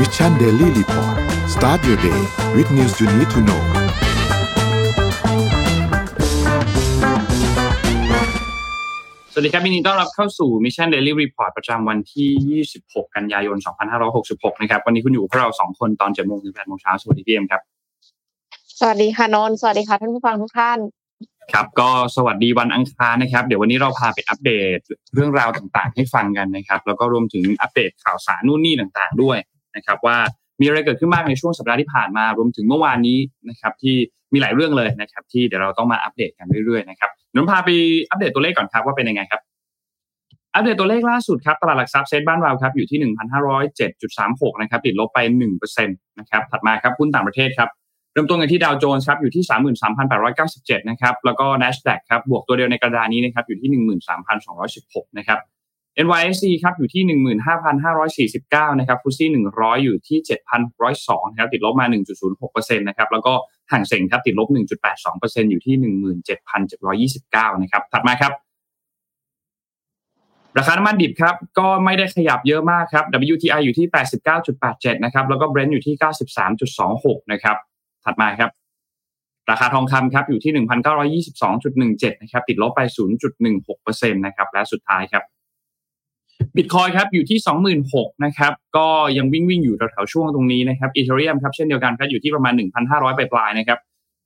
Mission Daily Report start your day with news you need to know สวัสดีครับยินดีต้อนรับเข้าสู่ Mission Daily Report ประจำวันที่ 26 กันยายน 2566 นะครับ วันนี้คุณอยู่กับพวกเรา2คนตอน7โมงถึง8โมงเช้าสวัสดีพี่เอ็มครับ สวัสดีค่ะนนท์สวัสดีค่ะท่านผู้ฟังทุกท่านครับก็สวัสดีวันอังคารนะครับ เดี๋ยววันนี้เราพาไปอัปเดตเรื่องราวต่างๆ ให้ฟังกันนะครับ แล้วก็รวมถึงอัปเดตข่าวสารนู่นนี่ต่างๆ ด้วย นะครับว่ามีอะไรเกิดขึ้นบ้างในช่วงสัปดาห์ที่ผ่านมารวมถึงเมื่อวานนี้นะครับที่มีหลายเรื่องเลยนะครับ ที่เดี๋ยวเราต้องมาอัปเดตกันเรื่อยๆนะครับนนท์พาไปอัปเดตตัวเลขก่อนครับว่าเป็นยังไงครับ อัปเดตตัวเลขล่าสุดครับตลาดหลักทรัพย์เซ็ตบ้านเราครับอยู่ที่ 1,507.36 นะครับติดลบไป 1%นะครับถัดมาครับหุ้นต่างประเทศครับเริ่มต้นกันที่ดาวโจนส์ครับอยู่ที่ 33,897 นะครับแล้วก็ NASDAQ ครับบวกตัวเดียวในกระดานนี้นะครับอยู่ที่ 13,216 นะครับ NYSE ครับอยู่ที่ 15,549 นะครับฟุตซี่100 อยู่ที่7,102นะครับติดลบมา 1.06%นะครับแล้วก็ห่างเสงครับติดลบ 1.82%อยู่ที่ 17,729 นะครับถัดมาครับ ราคาน้ำมันดิบครับก็ไม่ได้ขยับเยอะมากครับ WTI อยู่ที่ 89.87 นะครับแล้วก็ Brent อยู่ที่ 93.26 นะครับถัดมาครับราคาทองคำครับอยู่ที่ 1,922.17 นะครับติดลบไป 0.16%นะครับและสุดท้ายครับ บิตคอยครับอยู่ที่ 26,000นะครับก็ยังวิ่งวิ่งอยู่แถวๆช่วงตรงนี้นะครับอีเทเรียมครับเช่นเดียวกันครับอยู่ที่ประมาณ 1,500 ปลายๆนะครับ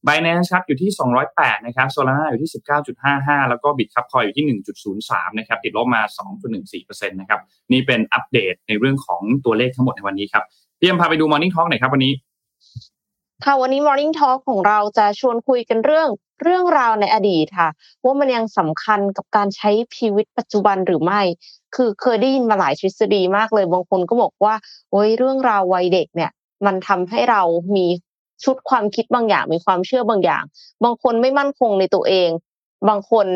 Binance ครับอยู่ที่ 208 นะครับ Solana อยู่ที่ 19.55 แล้วก็ Bitcoin อยอยู่ที่ 1.03 นะครับติดลบมา 2.14%นะครับนี่เป็นอัปเดตในเรื่องของตัวเลขทั้งหมดในวันนี้ครับพี่ยมพาไปดู Morning Talk หน่อยครับวันนี้ ค่ะวันนี้ Morning Talk ของเราจะชวนคุยกันเรื่องเรื่องราวในอดีตค่ะ ว่ามันยังสำคัญกับการใช้ชีวิตปัจจุบันหรือไม่ คือเคยได้ยินมาหลายทฤษฎีมากเลยบางคนก็บอกว่าโอ้ยเรื่องราววัยเด็กเนี่ย มันทำให้เรามีชุดความคิดบางอย่างมีความเชื่อบางอย่าง บางคนไม่มั่นคงในตัวเอง บางคน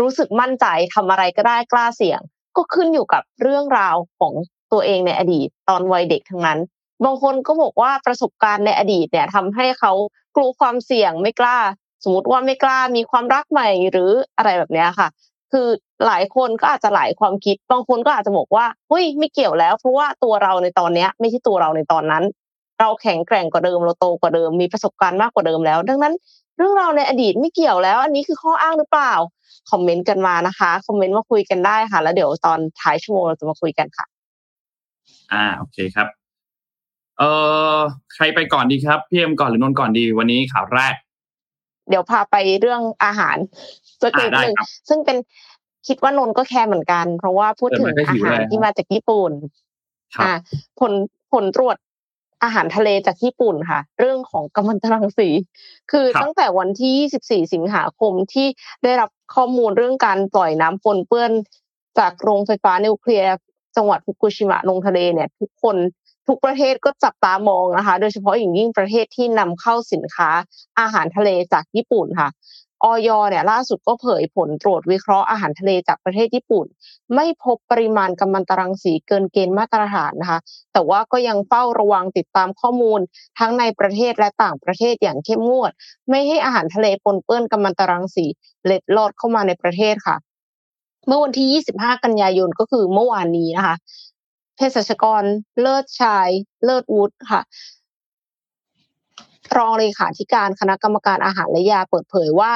รู้สึกมั่นใจทำอะไรก็ได้กล้าเสี่ยง ก็ขึ้นอยู่กับเรื่องราวของตัวเองในอดีตตอนวัยเด็กทั้งนั้น บางคนก็บอกว่าประสบการณ์ในอดีตเนี่ยทำให้เขากลัวความเสี่ยงไม่กล้า สมมติว่าไม่กล้ามีความรักใหม่หรืออะไรแบบนี้ค่ะ คือหลายคนก็อาจจะหลายความคิด บางคนก็อาจจะบอกว่าเฮ้ยไม่เกี่ยวแล้ว เพราะว่าตัวเราในตอนเนี้ย ไม่ใช่ตัวเราในตอนนั้น เราแข็งแกร่งกว่าเดิมเราโตกว่าเดิมมีประสบการณ์มากกว่าเดิมแล้ว ดังนั้นเรื่องราวในอดีตไม่เกี่ยวแล้ว อันนี้คือข้ออ้างหรือเปล่าคอมเมนต์กันมานะคะคอมเมนต์มาคุยกันได้ค่ะ แล้วเดี๋ยวตอนท้ายชั่วโมงเราจะมาคุยกันค่ะ อ่าโอเคครับ เอ่อใครไปก่อนดีครับพี่เอ็มก่อนหรือนนท์ก่อนดีวันนี้ข่าวแรก เดี๋ยวพาไปเรื่องอาหารสักนิดหนึ่งซึ่งเป็นคิดว่านนท์ก็แคร์เหมือนกัน เพราะว่าพูดถึงอาหารที่มาจากญี่ปุ่นอ่าผลผลตรวจอาหารทะเลจากญี่ปุ่นค่ะ เรื่องของกัมมันตรังสี คือตั้งแต่วันที่ 24 สิงหาคมที่ได้รับข้อมูลเรื่องการปล่อยน้ำปนเปื้อน จากโรงไฟฟ้านิวเคลียร์จังหวัดฟุกุชิมะลงทะเลเนี่ย ทุกคน ทุกประเทศก็จับตามองนะคะ โดยเฉพาะอย่างยิ่งประเทศที่นำเข้าสินค้าอาหารทะเลจากญี่ปุ่นค่ะออยเนี่ยล่าสุดก็เผยผลตรวจวิเคราะห์อาหารทะเลจากประเทศญี่ปุ่น ไม่พบปริมาณกัมมันตรังสีเกินเกณฑ์มาตรฐานนะคะ แต่ว่าก็ยังเฝ้าระวังติดตามข้อมูล ทั้งในประเทศและต่างประเทศอย่างเข้มงวด ไม่ให้อาหารทะเลปนเปื้อนกัมมันตรังสีเล็ดลอดเข้ามาในประเทศค่ะ เมื่อวันที่ 25 กันยายนก็คือเมื่อวานนี้นะคะ เภสัชกร เลิศชาย เลิศวุฒิค่ะ รองเลขาธิการคณะกรรมการอาหารและยาเปิดเผยว่า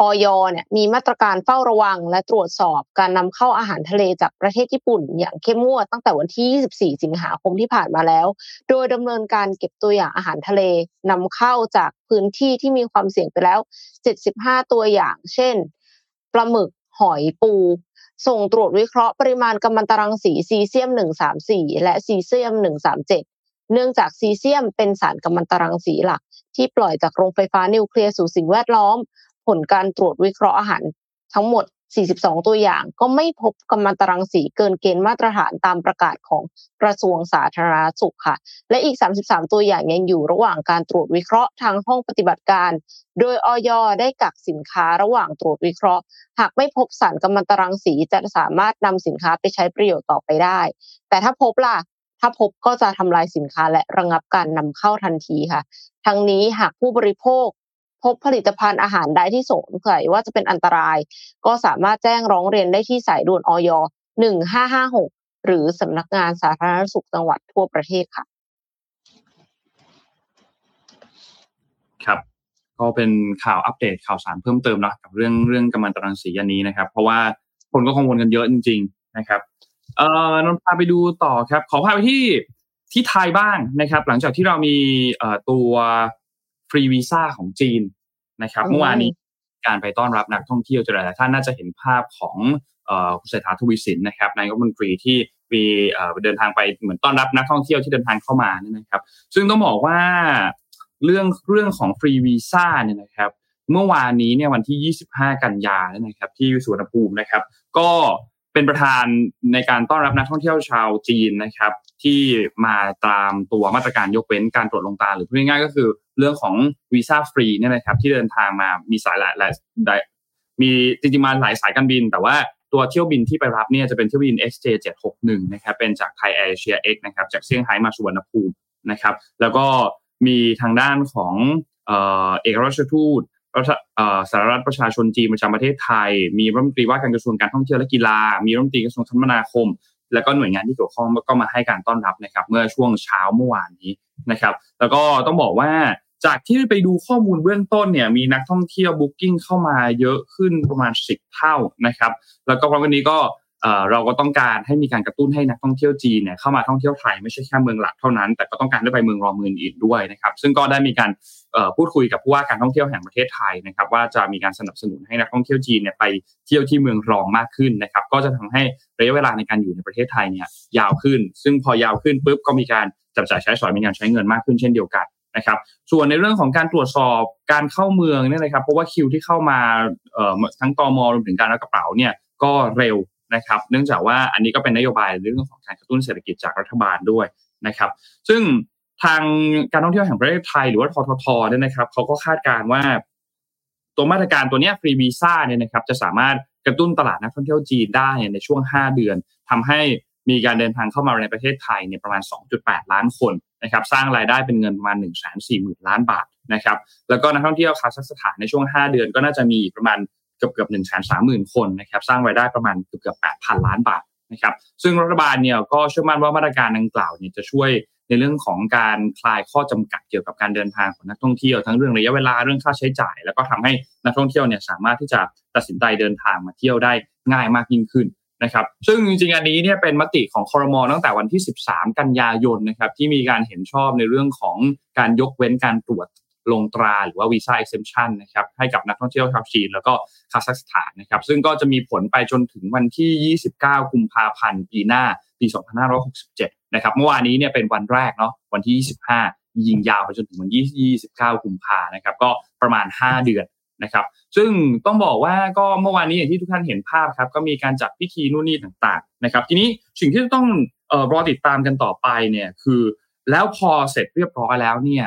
ออยเนี่ยมีมาตรการเฝ้าระวัง และตรวจสอบการนำเข้าอาหารทะเลจากประเทศญี่ปุ่น อย่างเข้มงวดตั้งแต่วันที่ 24 สิงหาคมที่ผ่านมาแล้ว โดยดำเนินการเก็บตัวอย่างอาหารทะเลนำเข้าจากพื้นที่ที่มีความเสี่ยงไปแล้ว 75 ตัวอย่าง เช่นปลาหมึกหอยปู ส่งตรวจวิเคราะห์ปริมาณกัมมันตรังสีซีเซียม 134 และซีเซียม 137 เนื่องจากซีเซียมเป็นสารกัมมันตรังสีหลัก ที่ปล่อยจากโรงไฟฟ้านิวเคลียร์สู่สิ่งแวดล้อม ผลการตรวจวิเคราะห์อาหารทั้งหมด 42 ตัวอย่าง ก็ไม่พบกัมมันตรังสีเกินเกณฑ์มาตรฐานตามประกาศของกระทรวงสาธารณสุขค่ะ และอีก 33 ตัวอย่างยังอยู่ระหว่างการตรวจวิเคราะห์ทางห้องปฏิบัติการ โดยออยได้กักสินค้าระหว่างตรวจวิเคราะห์ หากไม่พบสารกัมมันตรังสีจะสามารถนำสินค้าไปใช้ประโยชน์ต่อไปได้ แต่ถ้าพบล่ะถ้าพบก็จะทำลายสินค้าและระงับการนำเข้าทันทีค่ะ ทั้งนี้หากผู้บริโภค พบผลิตภัณฑ์อาหารใดที่สงสัยว่าจะเป็นอันตราย ก็สามารถแจ้งร้องเรียนได้ที่สายด่วนออย1556 หรือสำนักงานสาธารณสุขจังหวัดทั่วประเทศค่ะ ครับ ก็เป็นข่าวอัปเดตข่าวสารเพิ่มเติมนะกับเรื่องเรื่องกำมันตรังสีอันนี้นะครับ เพราะว่าคนก็คงวลกันเยอะจริง ๆ นะครับเอ่อนนพาไปดูต่อครับ ขอพาไปที่ที่ไทยบ้างนะครับ หลังจากที่เรามีตัว ฟรีวีซ่าของจีนนะครับเมื่อวานนี้การไปต้อนรับนักท่องเที่ยวหลายท่านน่าจะเห็นภาพของคุณเศรษฐาทวีสินนะครับนายกรัฐมนตรีที่มีเดินทางไปเหมือนต้อนรับนักท่องเที่ยวที่เดินทางเข้ามานี่นะครับ ซึ่งต้องบอกว่าเรื่องเรื่องของฟรีวีซ่าเนี่ยนะครับ เมื่อวานนี้เนี่ยวันที่ 25 กันยาเนี่ยนะครับ ที่สุวรรณภูมินะครับ ก็ เป็นประธานในการต้อนรับนักท่องเที่ยวชาวจีนนะครับ ที่มาตามตัวมาตรการยกเว้นการตรวจลงตาหรือพูดง่ายๆก็คือเรื่องของวีซ่าฟรีเนี่ยนะครับ ที่เดินทางมามีสายหลายหลายมีจริงๆมาหลายสายการบิน แต่ว่าตัวเที่ยวบินที่ไปรับเนี่ยจะเป็นเที่ยวบิน XJ 761 นะครับเป็นจากไทยแอร์เอเชีย X นะครับจากเซี่ยงไฮ้มาสุวรรณภูมินะครับ แล้วก็มีทางด้านของเอกอัครราชทูต สาธารณรัฐประชาชนจีนประจำประเทศไทย มีรัฐมนตรีว่าการกระทรวงการท่องเที่ยวและกีฬา มีรัฐมนตรีกระทรวงคมนาคม แล้วก็หน่วยงานที่เกี่ยวข้องก็มาให้การต้อนรับนะครับ เมื่อช่วงเช้าเมื่อวานนี้นะครับ แล้วก็ต้องบอกว่าจากที่ไปดูข้อมูลเบื้องต้นเนี่ยมีนักท่องเที่ยวบุ๊กิ้งเข้ามาเยอะขึ้นประมาณ 10 เท่านะครับ แล้วก็วันนี้ก็ เราก็ต้องการให้มีการกระตุ้นให้นักท่องเที่ยวจีนเนี่ยเข้ามาท่องเที่ยวไทยไม่ใช่แค่เมืองหลักเท่านั้น แต่ก็ต้องการได้ไปเมืองรองเมืองอื่นด้วยนะครับซึ่งก็ได้มีการพูดคุยกับผู้ว่าการท่องเที่ยวแห่งประเทศไทยนะครับว่าจะมีการสนับสนุนให้นักท่องเที่ยวจีนเนี่ยไปเที่ยวที่เมืองรองมากขึ้นนะครับก็จะทำให้ระยะเวลาในการอยู่ในประเทศไทยเนี่ยยาวขึ้น ซึ่งพอยาวขึ้นปุ๊บก็มีการจับจ่ายใช้สอยมีการใช้เงินมากขึ้นเช่นเดียวกันนะครับส่วนในเรื่องของการตรวจสอบการเข้าเมืองเนี่ยนะครับเพราะว่าคิวที่เข้ามาทั้งตมรวมถึงการรับกระเป๋าเนี่ยก็เร็ว นะครับ เนื่องจากว่าอันนี้ก็เป็นนโยบายเรื่องของการกระตุ้นเศรษฐกิจจากรัฐบาลด้วยนะครับ ซึ่งทางการท่องเที่ยวแห่งประเทศไทยหรือว่าทททเนี่ยนะครับเขาก็คาดการว่า ตัวมาตรการตัวนี้ฟรีวีซ่าเนี่ยนะครับ จะสามารถกระตุ้นตลาดนักท่องเที่ยวจีนได้ในช่วง 5 เดือนทำให้มีการเดินทางเข้ามาในประเทศไทยเนี่ยประมาณ 2.8 ล้านคนนะครับ สร้างรายได้เป็นเงินประมาณ 1 4 0 0 0 0 ล้านบาทนะครับ แล้วก็นักท่องเที่ยวคาซัคสถานในช่วง 5 เดือนก็น่าจะมีประมาณ เกือบเกือบหนึ่งแสนสามหมื่นคนนะครับสร้างรายได้ประมาณเกือบเกือบแปดพันล้านบาทนะครับซึ่งรัฐบาลเนี่ยก็เชื่อมั่นว่ามาตรการดังกล่าวเนี่ยจะช่วยในเรื่องของการคลายข้อจำกัดเกี่ยวกับการเดินทางของนักท่องเที่ยวทั้งเรื่องระยะเวลาเรื่องค่าใช้จ่าย แล้วก็ทำให้นักท่องเที่ยวเนี่ยสามารถที่จะตัดสินใจเดินทางมาเที่ยวได้ง่ายมากยิ่งขึ้นนะครับซึ่งจริงๆอันนี้เนี่ยเป็นมติของคอรมอตั้งแต่วันที่ 13 กันยายนนะครับที่มีการเห็นชอบในเรื่องของการยกเว้นการตรวจ ลงตราหรือว่าวีซ่าเอ็กเซมชันนะครับให้กับนักท่องเที่ยวชาวจีนแล้วก็คาซัคสถานนะครับซึ่งก็จะมีผลไปจนถึงวันที่ 29 กุมภาพันธ์ปีหน้าปี 2567 นะครับเมื่อวานนี้เนี่ยเป็นวันแรกเนาะวันที่ 25 ยิงยาวไปจนถึงวันที่29 กุมภานะครับก็ประมาณ 5 เดือนนะครับซึ่งต้องบอกว่าก็เมื่อวานนี้อย่างที่ทุกท่านเห็นภาพครับก็มีการจัดพิธีนู่นนี่ต่างๆนะครับทีนี้สิ่งที่ต้องออรอติดตามกันต่อไปเนี่ยคือ แล้วพอเสร็จเรียบร้อยแล้วเนี่ย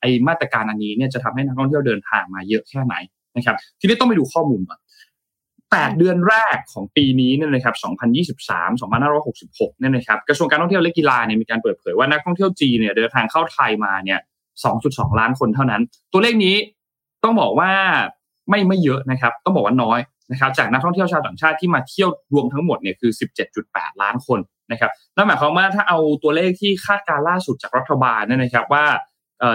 ไอมาตรการอันนี้เนี่ยจะทำให้นักท่องเที่ยวเดินทางมาเยอะแค่ไหนนะครับ ทีนี้ต้องไปดูข้อมูลก่อนแปดเดือนแรกของปีนี้เนี่ยนะครับ 2023 2566 เนี่ยนะครับ กระทรวงการท่องเที่ยวและกีฬาเนี่ยมีการเปิดเผยว่านักท่องเที่ยวจีนเนี่ยเดินทางเข้าไทยมาเนี่ย 2.2 ล้านคนเท่านั้น ตัวเลขนี้ต้องบอกว่าไม่ไม่เยอะนะครับ ต้องบอกว่าน้อยนะครับ จากนักท่องเที่ยวชาวต่างชาติที่มาเที่ยวรวมทั้งหมดเนี่ยคือ 17.8 ล้านคนนะครับ นั่นหมายความว่าถ้าเอาตัวเลขที่คาดการล่าสุดจากรัฐบาลเนี่ยนะครับว่า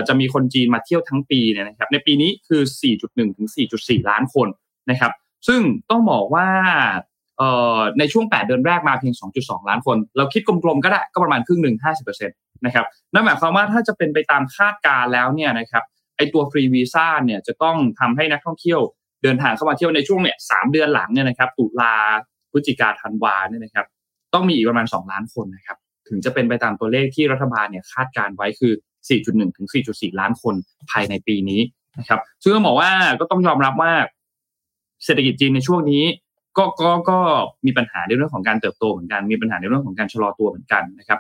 จะมีคนจีนมาเที่ยวทั้งปีเนี่ยนะครับในปีนี้คือ 4.1 ถึง 4.4 ล้านคนนะครับ ซึ่งต้องบอกว่าในช่วง 8 เดือนแรกมาเพียง 2.2 ล้านคน เราคิดกลมๆก็ได้ก็ประมาณครึ่งหนึ่ง50%นะครับนั่นหมายความว่าถ้าจะเป็นไปตามคาดการแล้วเนี่ยนะครับไอตัวฟรีวีซ่าเนี่ยจะต้องทำให้นักท่องเที่ยวเดินทางเข้ามาเที่ยวในช่วงเนี่ยสเดือนหลังเนี่ยนะครับตุลาพฤศจิกาธันวาเนี่ยนะครับต้องมีอีกประมาณ 2 ล้านคนนะครับถึงจะเป็นไปตามตัวเลขที่รัฐบาลเนี่ยคาดการไว้คือ 4.1 ถึง 4.4 ล้านคนภายในปีนี้นะครับซึ่งต้องบอกว่าก็ต้องยอมรับว่าเศรษฐกิจจีนในช่วงนี้ก็ก็ก็มีปัญหาในเรื่องของการเติบโตเหมือนกันมีปัญหาในเรื่องของการชะลอตัวเหมือนกันนะครับ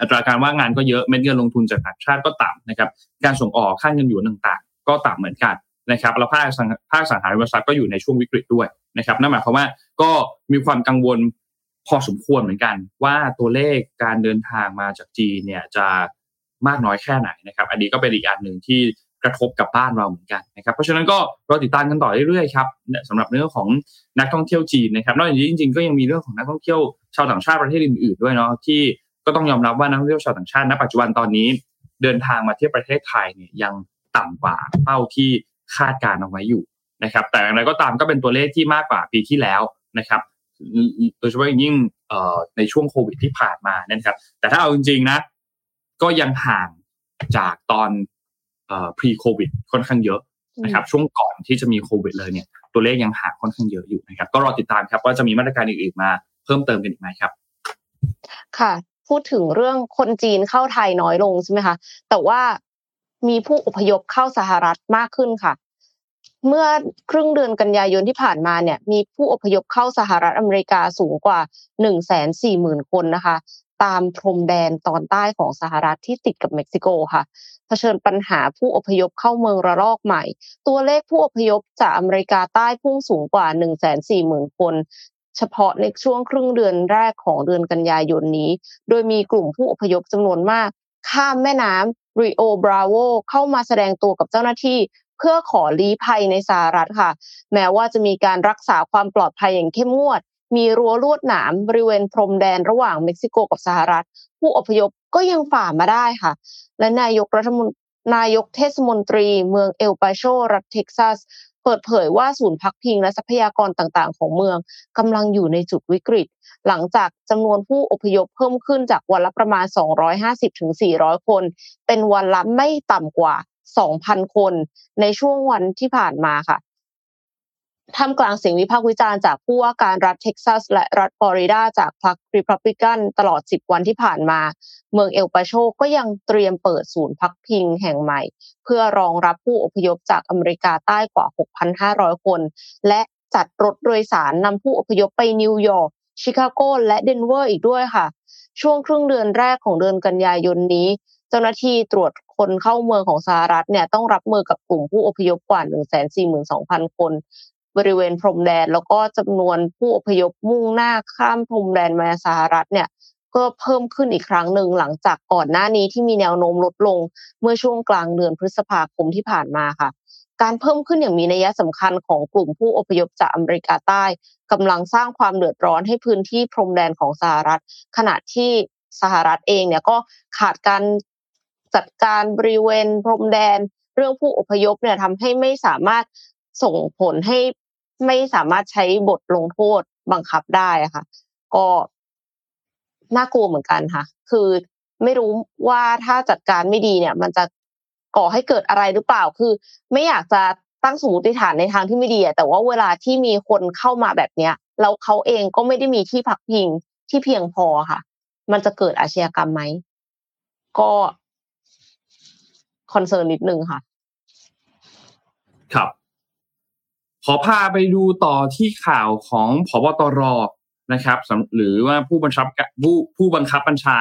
อัตราการว่างงานก็เยอะเม็ดเงินลงทุนจากต่างชาติก็ต่ำนะครับ การส่งออกค่าเงินหยวนต่างๆ ก็ต่ำเหมือนกันนะครับแล้วภาคภาคสังหาริมทรัพย์ก็อยู่ในช่วงวิกฤตด้วยนะครับนั่นหมายความว่าก็มีความกังวลพอสมควรเหมือนกัน ว่าตัวเลขการเดินทางมาจากจีนเนี่ยจะ มากน้อยแค่ไหนนะครับ อันนี้ก็เป็นอีกอันหนึ่งที่กระทบกับบ้านเราเหมือนกันนะครับเพราะฉะนั้นก็รอติดตามกันต่อเรื่อยๆครับสำหรับเรื่องของนักท่องเที่ยวจีนนะครับนอกจากนี้จริงๆก็ยังมีเรื่องของนักท่องเที่ยวชาวต่างชาติประเทศอื่นๆด้วยเนาะที่ก็ต้องยอมรับว่านักท่องเที่ยวชาวต่างชาติณปัจจุบันตอนนี้ เดินทางมาเที่ยวประเทศไทยเนี่ยยังต่ำกว่าเป้าที่คาดการเอาไว้อยู่นะครับ แต่อย่างไรก็ตามก็เป็นตัวเลขที่มากกว่าปีที่แล้วนะครับ โดยเฉพาะยิ่งในช่วงโควิดที่ผ่านมานะครับ แต่ถ้าเอาจริงๆนะ ก็ยังห่างจากตอน pre covid ค่อนข้างเยอะนะครับช่วงก่อนที่จะมีโควิดเลยเนี่ยตัวเลขยังห่างค่อนข้างเยอะอยู่นะครับ ก็รอติดตามครับว่าจะมีมาตรการอื่นๆมาเพิ่มเติมกันอีกไหมครับ ค่ะ พูดถึงเรื่องคนจีนเข้าไทยน้อยลงใช่ไหมคะแต่ว่ามีผู้อพยพเข้าสหรัฐมากขึ้นค่ะ เมื่อครึ่งเดือนกันยายนที่ผ่านมาเนี่ย มีผู้อพยพเข้าสหรัฐอเมริกาสูงกว่า1 4 0 0 0 0 คนนะคะ ตามพรมแดนตอนใต้ของสหรัฐที่ติดกับเม็กซิโกค่ะเผชิญปัญหาผู้อพยพเข้าเมืองระลอกใหม่ ตัวเลขผู้อพยพจากอเมริกาใต้พุ่งสูงกว่า 1 4 0 0 0 0 คน เฉพาะในช่วงครึ่งเดือนแรกของเดือนกันยายนนี้ โดยมีกลุ่มผู้อพยพจำนวนมาก ข้ามแม่น้ำริโอบราโวเข้ามาแสดงตัวกับเจ้าหน้าที่เพื่อขอลี้ภัยในสหรัฐค่ะ แม้ว่าจะมีการรักษาความปลอดภัยอย่างเข้มงวด มีรั้วลวดหนามบริเวณพรมแดนระหว่างเม็กซิโกกับสหรัฐ ผู้อพยพก็ยังฝ่ามาได้ค่ะ และนายกรัฐมนนายกเทศมนตรีเมืองเอลปาโชรัฐเท็กซัส เปิดเผยว่าศูนย์พักพิงและทรัพยากรต่างๆ ของเมืองกำลังอยู่ในจุดวิกฤต หลังจากจำนวนผู้อพยพเพิ่มขึ้นจากวันละประมาณ 250-400 คน เป็นวันละไม่ต่ำกว่า 2,000 คน ในช่วงวันที่ผ่านมาค่ะ ท่ามกลางเสียงวิพากษ์วิจารณ์จากผู้ว่าการรัฐเท็กซัส และรัฐฟลอริดาจากพรรครีพับลิกันตลอด 10 วันที่ผ่านมา เมืองเอลปาโซก็ยังเตรียมเปิดศูนย์พักพิงแห่งใหม่ เพื่อรองรับผู้อพยพจากอเมริกาใต้กว่า 6,500 คน และจัดรถโดยสารนำผู้อพยพไปนิวยอร์กชิคาโกและเดนเวอร์อีกด้วยค่ะ ช่วงครึ่งเดือนแรกของเดือนกันยายนนี้ เจ้าหน้าที่ตรวจคนเข้าเมืองของสหรัฐเนี่ยต้องรับมือกับกลุ่มผู้อพยพกว่า 142,000 คน บริเวณพรมแดน แล้วก็จำนวนผู้อพยพมุ่งหน้าข้ามพรมแดนมาสหรัฐเนี่ยก็เพิ่มขึ้นอีกครั้งหนึ่งหลังจากก่อนหน้านี้ที่มีแนวโน้มลดลงเมื่อช่วงกลางเดือนพฤษภาคมที่ผ่านมาค่ะ การเพิ่มขึ้นอย่างมีนัยสำคัญของกลุ่มผู้อพยพจากอเมริกาใต้กำลังสร้างความเดือดร้อนให้พื้นที่พรมแดนของสหรัฐ ขณะที่สหรัฐเองเนี่ยก็ขาดการจัดการบริเวณพรมแดน เรื่องผู้อพยพเนี่ยทำให้ไม่สามารถส่งผลให้ ไม่สามารถใช้บทลงโทษบังคับได้ค่ะ ก็น่ากลัวเหมือนกันค่ะ คือไม่รู้ว่าถ้าจัดการไม่ดีเนี่ย มันจะก่อให้เกิดอะไรหรือเปล่า คือ ไม่อยากจะตั้งสมมติฐานในทางที่ไม่ดีแต่ว่าเวลาที่มีคนเข้ามาแบบเนี้ยแล้วเขาเองก็ไม่ได้มีที่พักพิงที่เพียงพอค่ะ มันจะเกิดอาชญากรรมไหม ก็คอนเซิร์นนิดนึงค่ะ ครับ ขอพาไปดูต่อที่ข่าวของผบตรนะครับหรือว่าผู้บัญชาผู้ผู้บังคับบัญชา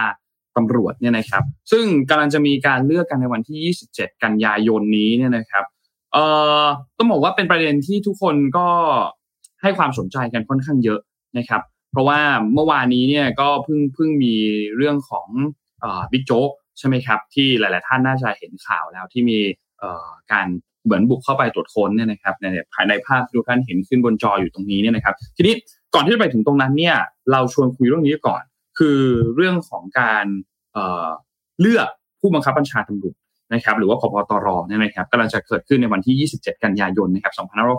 ตำรวจเนี่ยนะครับ ซึ่งกำลังจะมีการเลือกกันในวันที่ 27 กันยายนนี้เนี่ยนะครับเอ่อต้องบอกว่าเป็นประเด็นที่ทุกคนก็ให้ความสนใจกันค่อนข้างเยอะนะครับ เพราะว่าเมื่อวานนี้เนี่ยก็เพิ่งเพิ่งมีเรื่องของบิ๊กโจ๊กใช่ไหมครับ ที่หลาย ๆ ท่านน่าจะเห็นข่าวแล้วที่มีการ เหมือนบุกเข้าไปตรวจค้นเนี่ยนะครับในภายในภาพที่ทุกท่านเห็นขึ้นบนจออยู่ตรงนี้เนี่ยนะครับ ทีนี้ก่อนที่จะไปถึงตรงนั้นเนี่ย เราชวนคุยเรื่องนี้ก่อน คือเรื่องของการเลือกผู้บังคับบัญชาตำรวจนะครับหรือว่าพบตรเนี่ยนะครับกำลังจะเกิดขึ้นในวันที่ 27 กันยายนนะครับ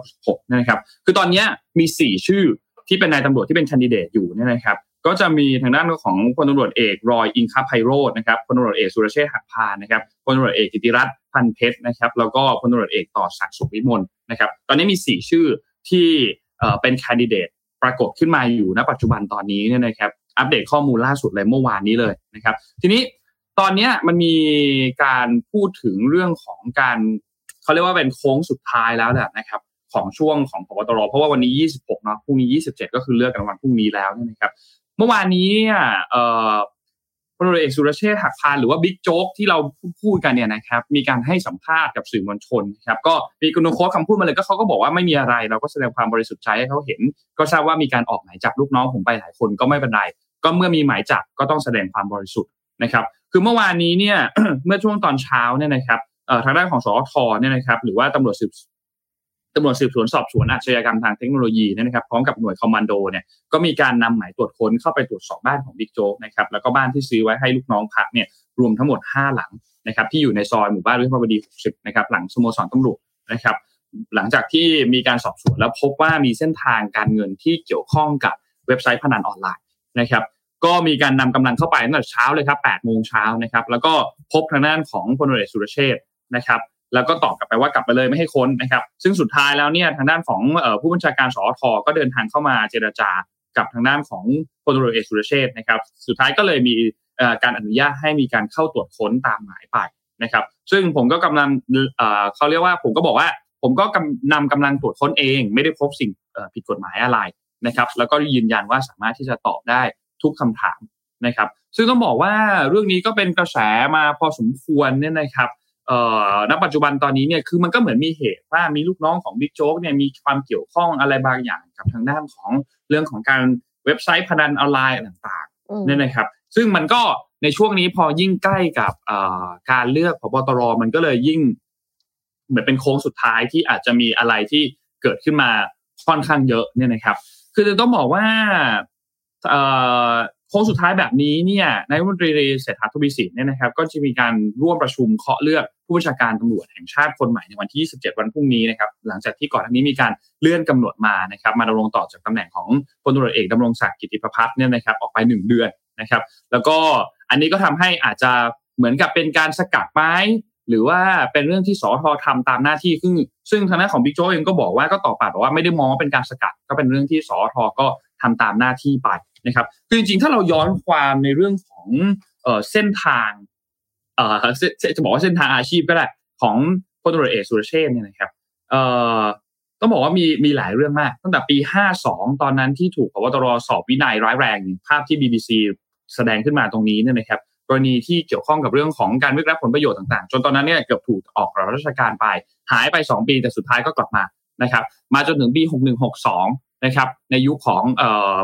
2566นะครับ คือตอนนี้มี 4 ชื่อที่เป็นนายตำรวจที่เป็นคนดิเดตอยู่เนี่ยนะครับ ก็จะมีทางด้านของพลตำรวจเอกรอยอิงคาไพโรจน์นะครับพลตำรวจเอกสุรเชษฐ์หักพานนะครับพลตำรวจเอกกิติรัตน์พันเพชรนะครับ แล้วก็พลตำรวจเอกต่อศักดิ์สุขวิมลนะครับ ตอนนี้มี 4 ชื่อที่เป็นคนดิเดตปรากฏขึ้นมาอยู่ณปัจจุบันตอนนี้เนี่ยนะครับ อัปเดตข้อมูลล่าสุดเลยเมื่อวานนี้เลยนะครับ ทีนี้ตอนนี้มันมีการพูดถึงเรื่องของการเขาเรียกว่าเป็นโค้งสุดท้ายแล้วแหละนะครับของช่วงของพบตรเพราะว่าวันนี้ 26เนาะพรุ่งนี้ 27 ก็คือเลือกกันวันพรุ่งนี้แล้วนะครับ เมื่อวานนี้เอ่อพลเอกสุรเชษฐ์หักพานหรือว่าบิ๊กโจ๊กที่เราพูดกันเนี่ยนะครับ มีการให้สัมภาษณ์กับสื่อมวลชนครับ ก็มีกุณโค้ดคำพูดมาเลยก็เขาก็บอกว่าไม่มีอะไร เราก็แสดงความบริสุทธิ์ใจให้เขาเห็น ก็ทราบว่ามีการออกหมายจับลูกน้องผมไปหลายคนก็ไม่เป็นไร ก็เมื่อมีหมายจับก็ต้องแสดงความบริสุทธิ์นะครับ คือเมื่อวานนี้เนี่ยเมื่อช่วงตอนเช้าเนี่ยนะครับทางด้านของสอทเนี่ยนะครับ หรือว่าตำรวจสืบ ตำรวจสืบสวนสอบสวนอาชญากรรมทางเทคโนโลยีนะครับพร้อมกับหน่วยคอมมานโดเนี่ยก็มีการนำหมายตรวจค้นเข้าไปตรวจสอบบ้านของบิ๊กโจ๊กนะครับแล้วก็บ้านที่ซื้อไว้ให้ลูกน้องพักเนี่ยรวมทั้งหมด 5 หลังนะครับที่อยู่ในซอยหมู่บ้านวิภาวดี 60 นะครับหลังสโมสรตำรวจนะครับหลังจากที่มีการสอบสวนแล้วพบว่ามีเส้นทางการเงินที่เกี่ยวข้องกับเว็บไซต์พนันออนไลน์นะครับก็มีการนำกำลังเข้าไปตั้งแต่เช้าเลยครับ8โมงเช้านะครับแล้วก็พบทางด้านของพลเรือสุรเชษนะครับ แล้วก็ตอบกลับไปว่ากลับไปเลยไม่ให้ค้นนะครับ ซึ่งสุดท้ายแล้วเนี่ยทางด้านของผู้บัญชาการสอทก็เดินทางเข้ามาเจรจากับทางด้านของพลเรือเอกสุรเชษนะครับ สุดท้ายก็เลยมีการอนุญาตให้มีการเข้าตรวจค้นตามหมายไปนะครับ ซึ่งผมก็กำลังเขาเรียกว่าผมก็บอกว่า ผมก็นำกำลังตรวจค้นเอง ไม่ได้พบสิ่งผิดกฎหมายอะไรนะครับ แล้วก็ยืนยันว่าสามารถที่จะตอบได้ทุกคำถามนะครับ ซึ่งต้องบอกว่าเรื่องนี้ก็เป็นกระแสมาพอสมควรเนี่ยนะครับ ณปัจจุบันตอนนี้เนี่ยคือมันก็เหมือนมีเหตุว่ามีลูกน้องของบิ๊กโจ๊กเนี่ยมีความเกี่ยวข้องอะไรบางอย่างกับทางด้านของเรื่องของการเว็บไซต์พนันออนไลน์ต่างๆเนี่ยนะครับ ซึ่งมันก็ในช่วงนี้พอยิ่งใกล้กับการเลือกพบตรมันก็เลยยิ่ง เหมือนเป็นโค้งสุดท้ายที่อาจจะมีอะไรที่เกิดขึ้นมาค่อนข้างเยอะเนี่ยนะครับ คือจะต้องบอกว่าโค้งสุดท้ายแบบนี้เนี่ยนายรัฐมนตรีเศรษฐาทวีสินเนี่ยนะครับ ก็จะมีการร่วมประชุมเคาะเลือกผู้บัญชาการตำรวจแห่งชาติคนใหม่ในวันที่ 27 วันพรุ่งนี้นะครับ หลังจากที่ก่อนหน้านี้มีการเลื่อนกำหนดมานะครับ มาดำรงต่อจากตำแหน่งของพลตำรวจเอกดำรงศักดิ์กิติประพัฒน์เนี่ยนะครับออกไป 1 เดือนนะครับ แล้วก็อันนี้ก็ทำให้อาจจะเหมือนกับเป็นการสกัดไม้หรือว่าเป็นเรื่องที่สอทอทำตามหน้าที่ซึ่งซึ่งทางด้านของบิ๊กโจ๊เองก็บอกว่าก็ตอบปากบอกว่าไม่ได้มองว่าเป็นการสกัดก็เป็นเรื่องที่สอทอก็ทำตามหน้าที่ไป นะครับคือจริงๆ ถ้าเราย้อนความในเรื่องของเอ่อเส้นทางเอ่อจะบอกว่าเส้นทางอาชีพก็ได้ของพลตรเอกสุรเชษเนี่ยนะครับเอ่อต้องบอกว่ามีมีหลายเรื่องมาก ตั้งแต่ปี 52 ตอนนั้นที่ถูกพบตรสอบวินัยร้ายแรง ภาพที่ BBC แสดงขึ้นมาตรงนี้เนี่ยนะครับกรณีที่เกี่ยวข้องกับเรื่องของการวิรับผลประโยชน์ต่างๆ จนตอนนั้นเนี่ยเกือบถูกออกราชการไป หายไป 2 ปีแต่สุดท้ายก็กลับมานะครับ มาจนถึงปี 6162 นะครับ ในยุคของเอ่อ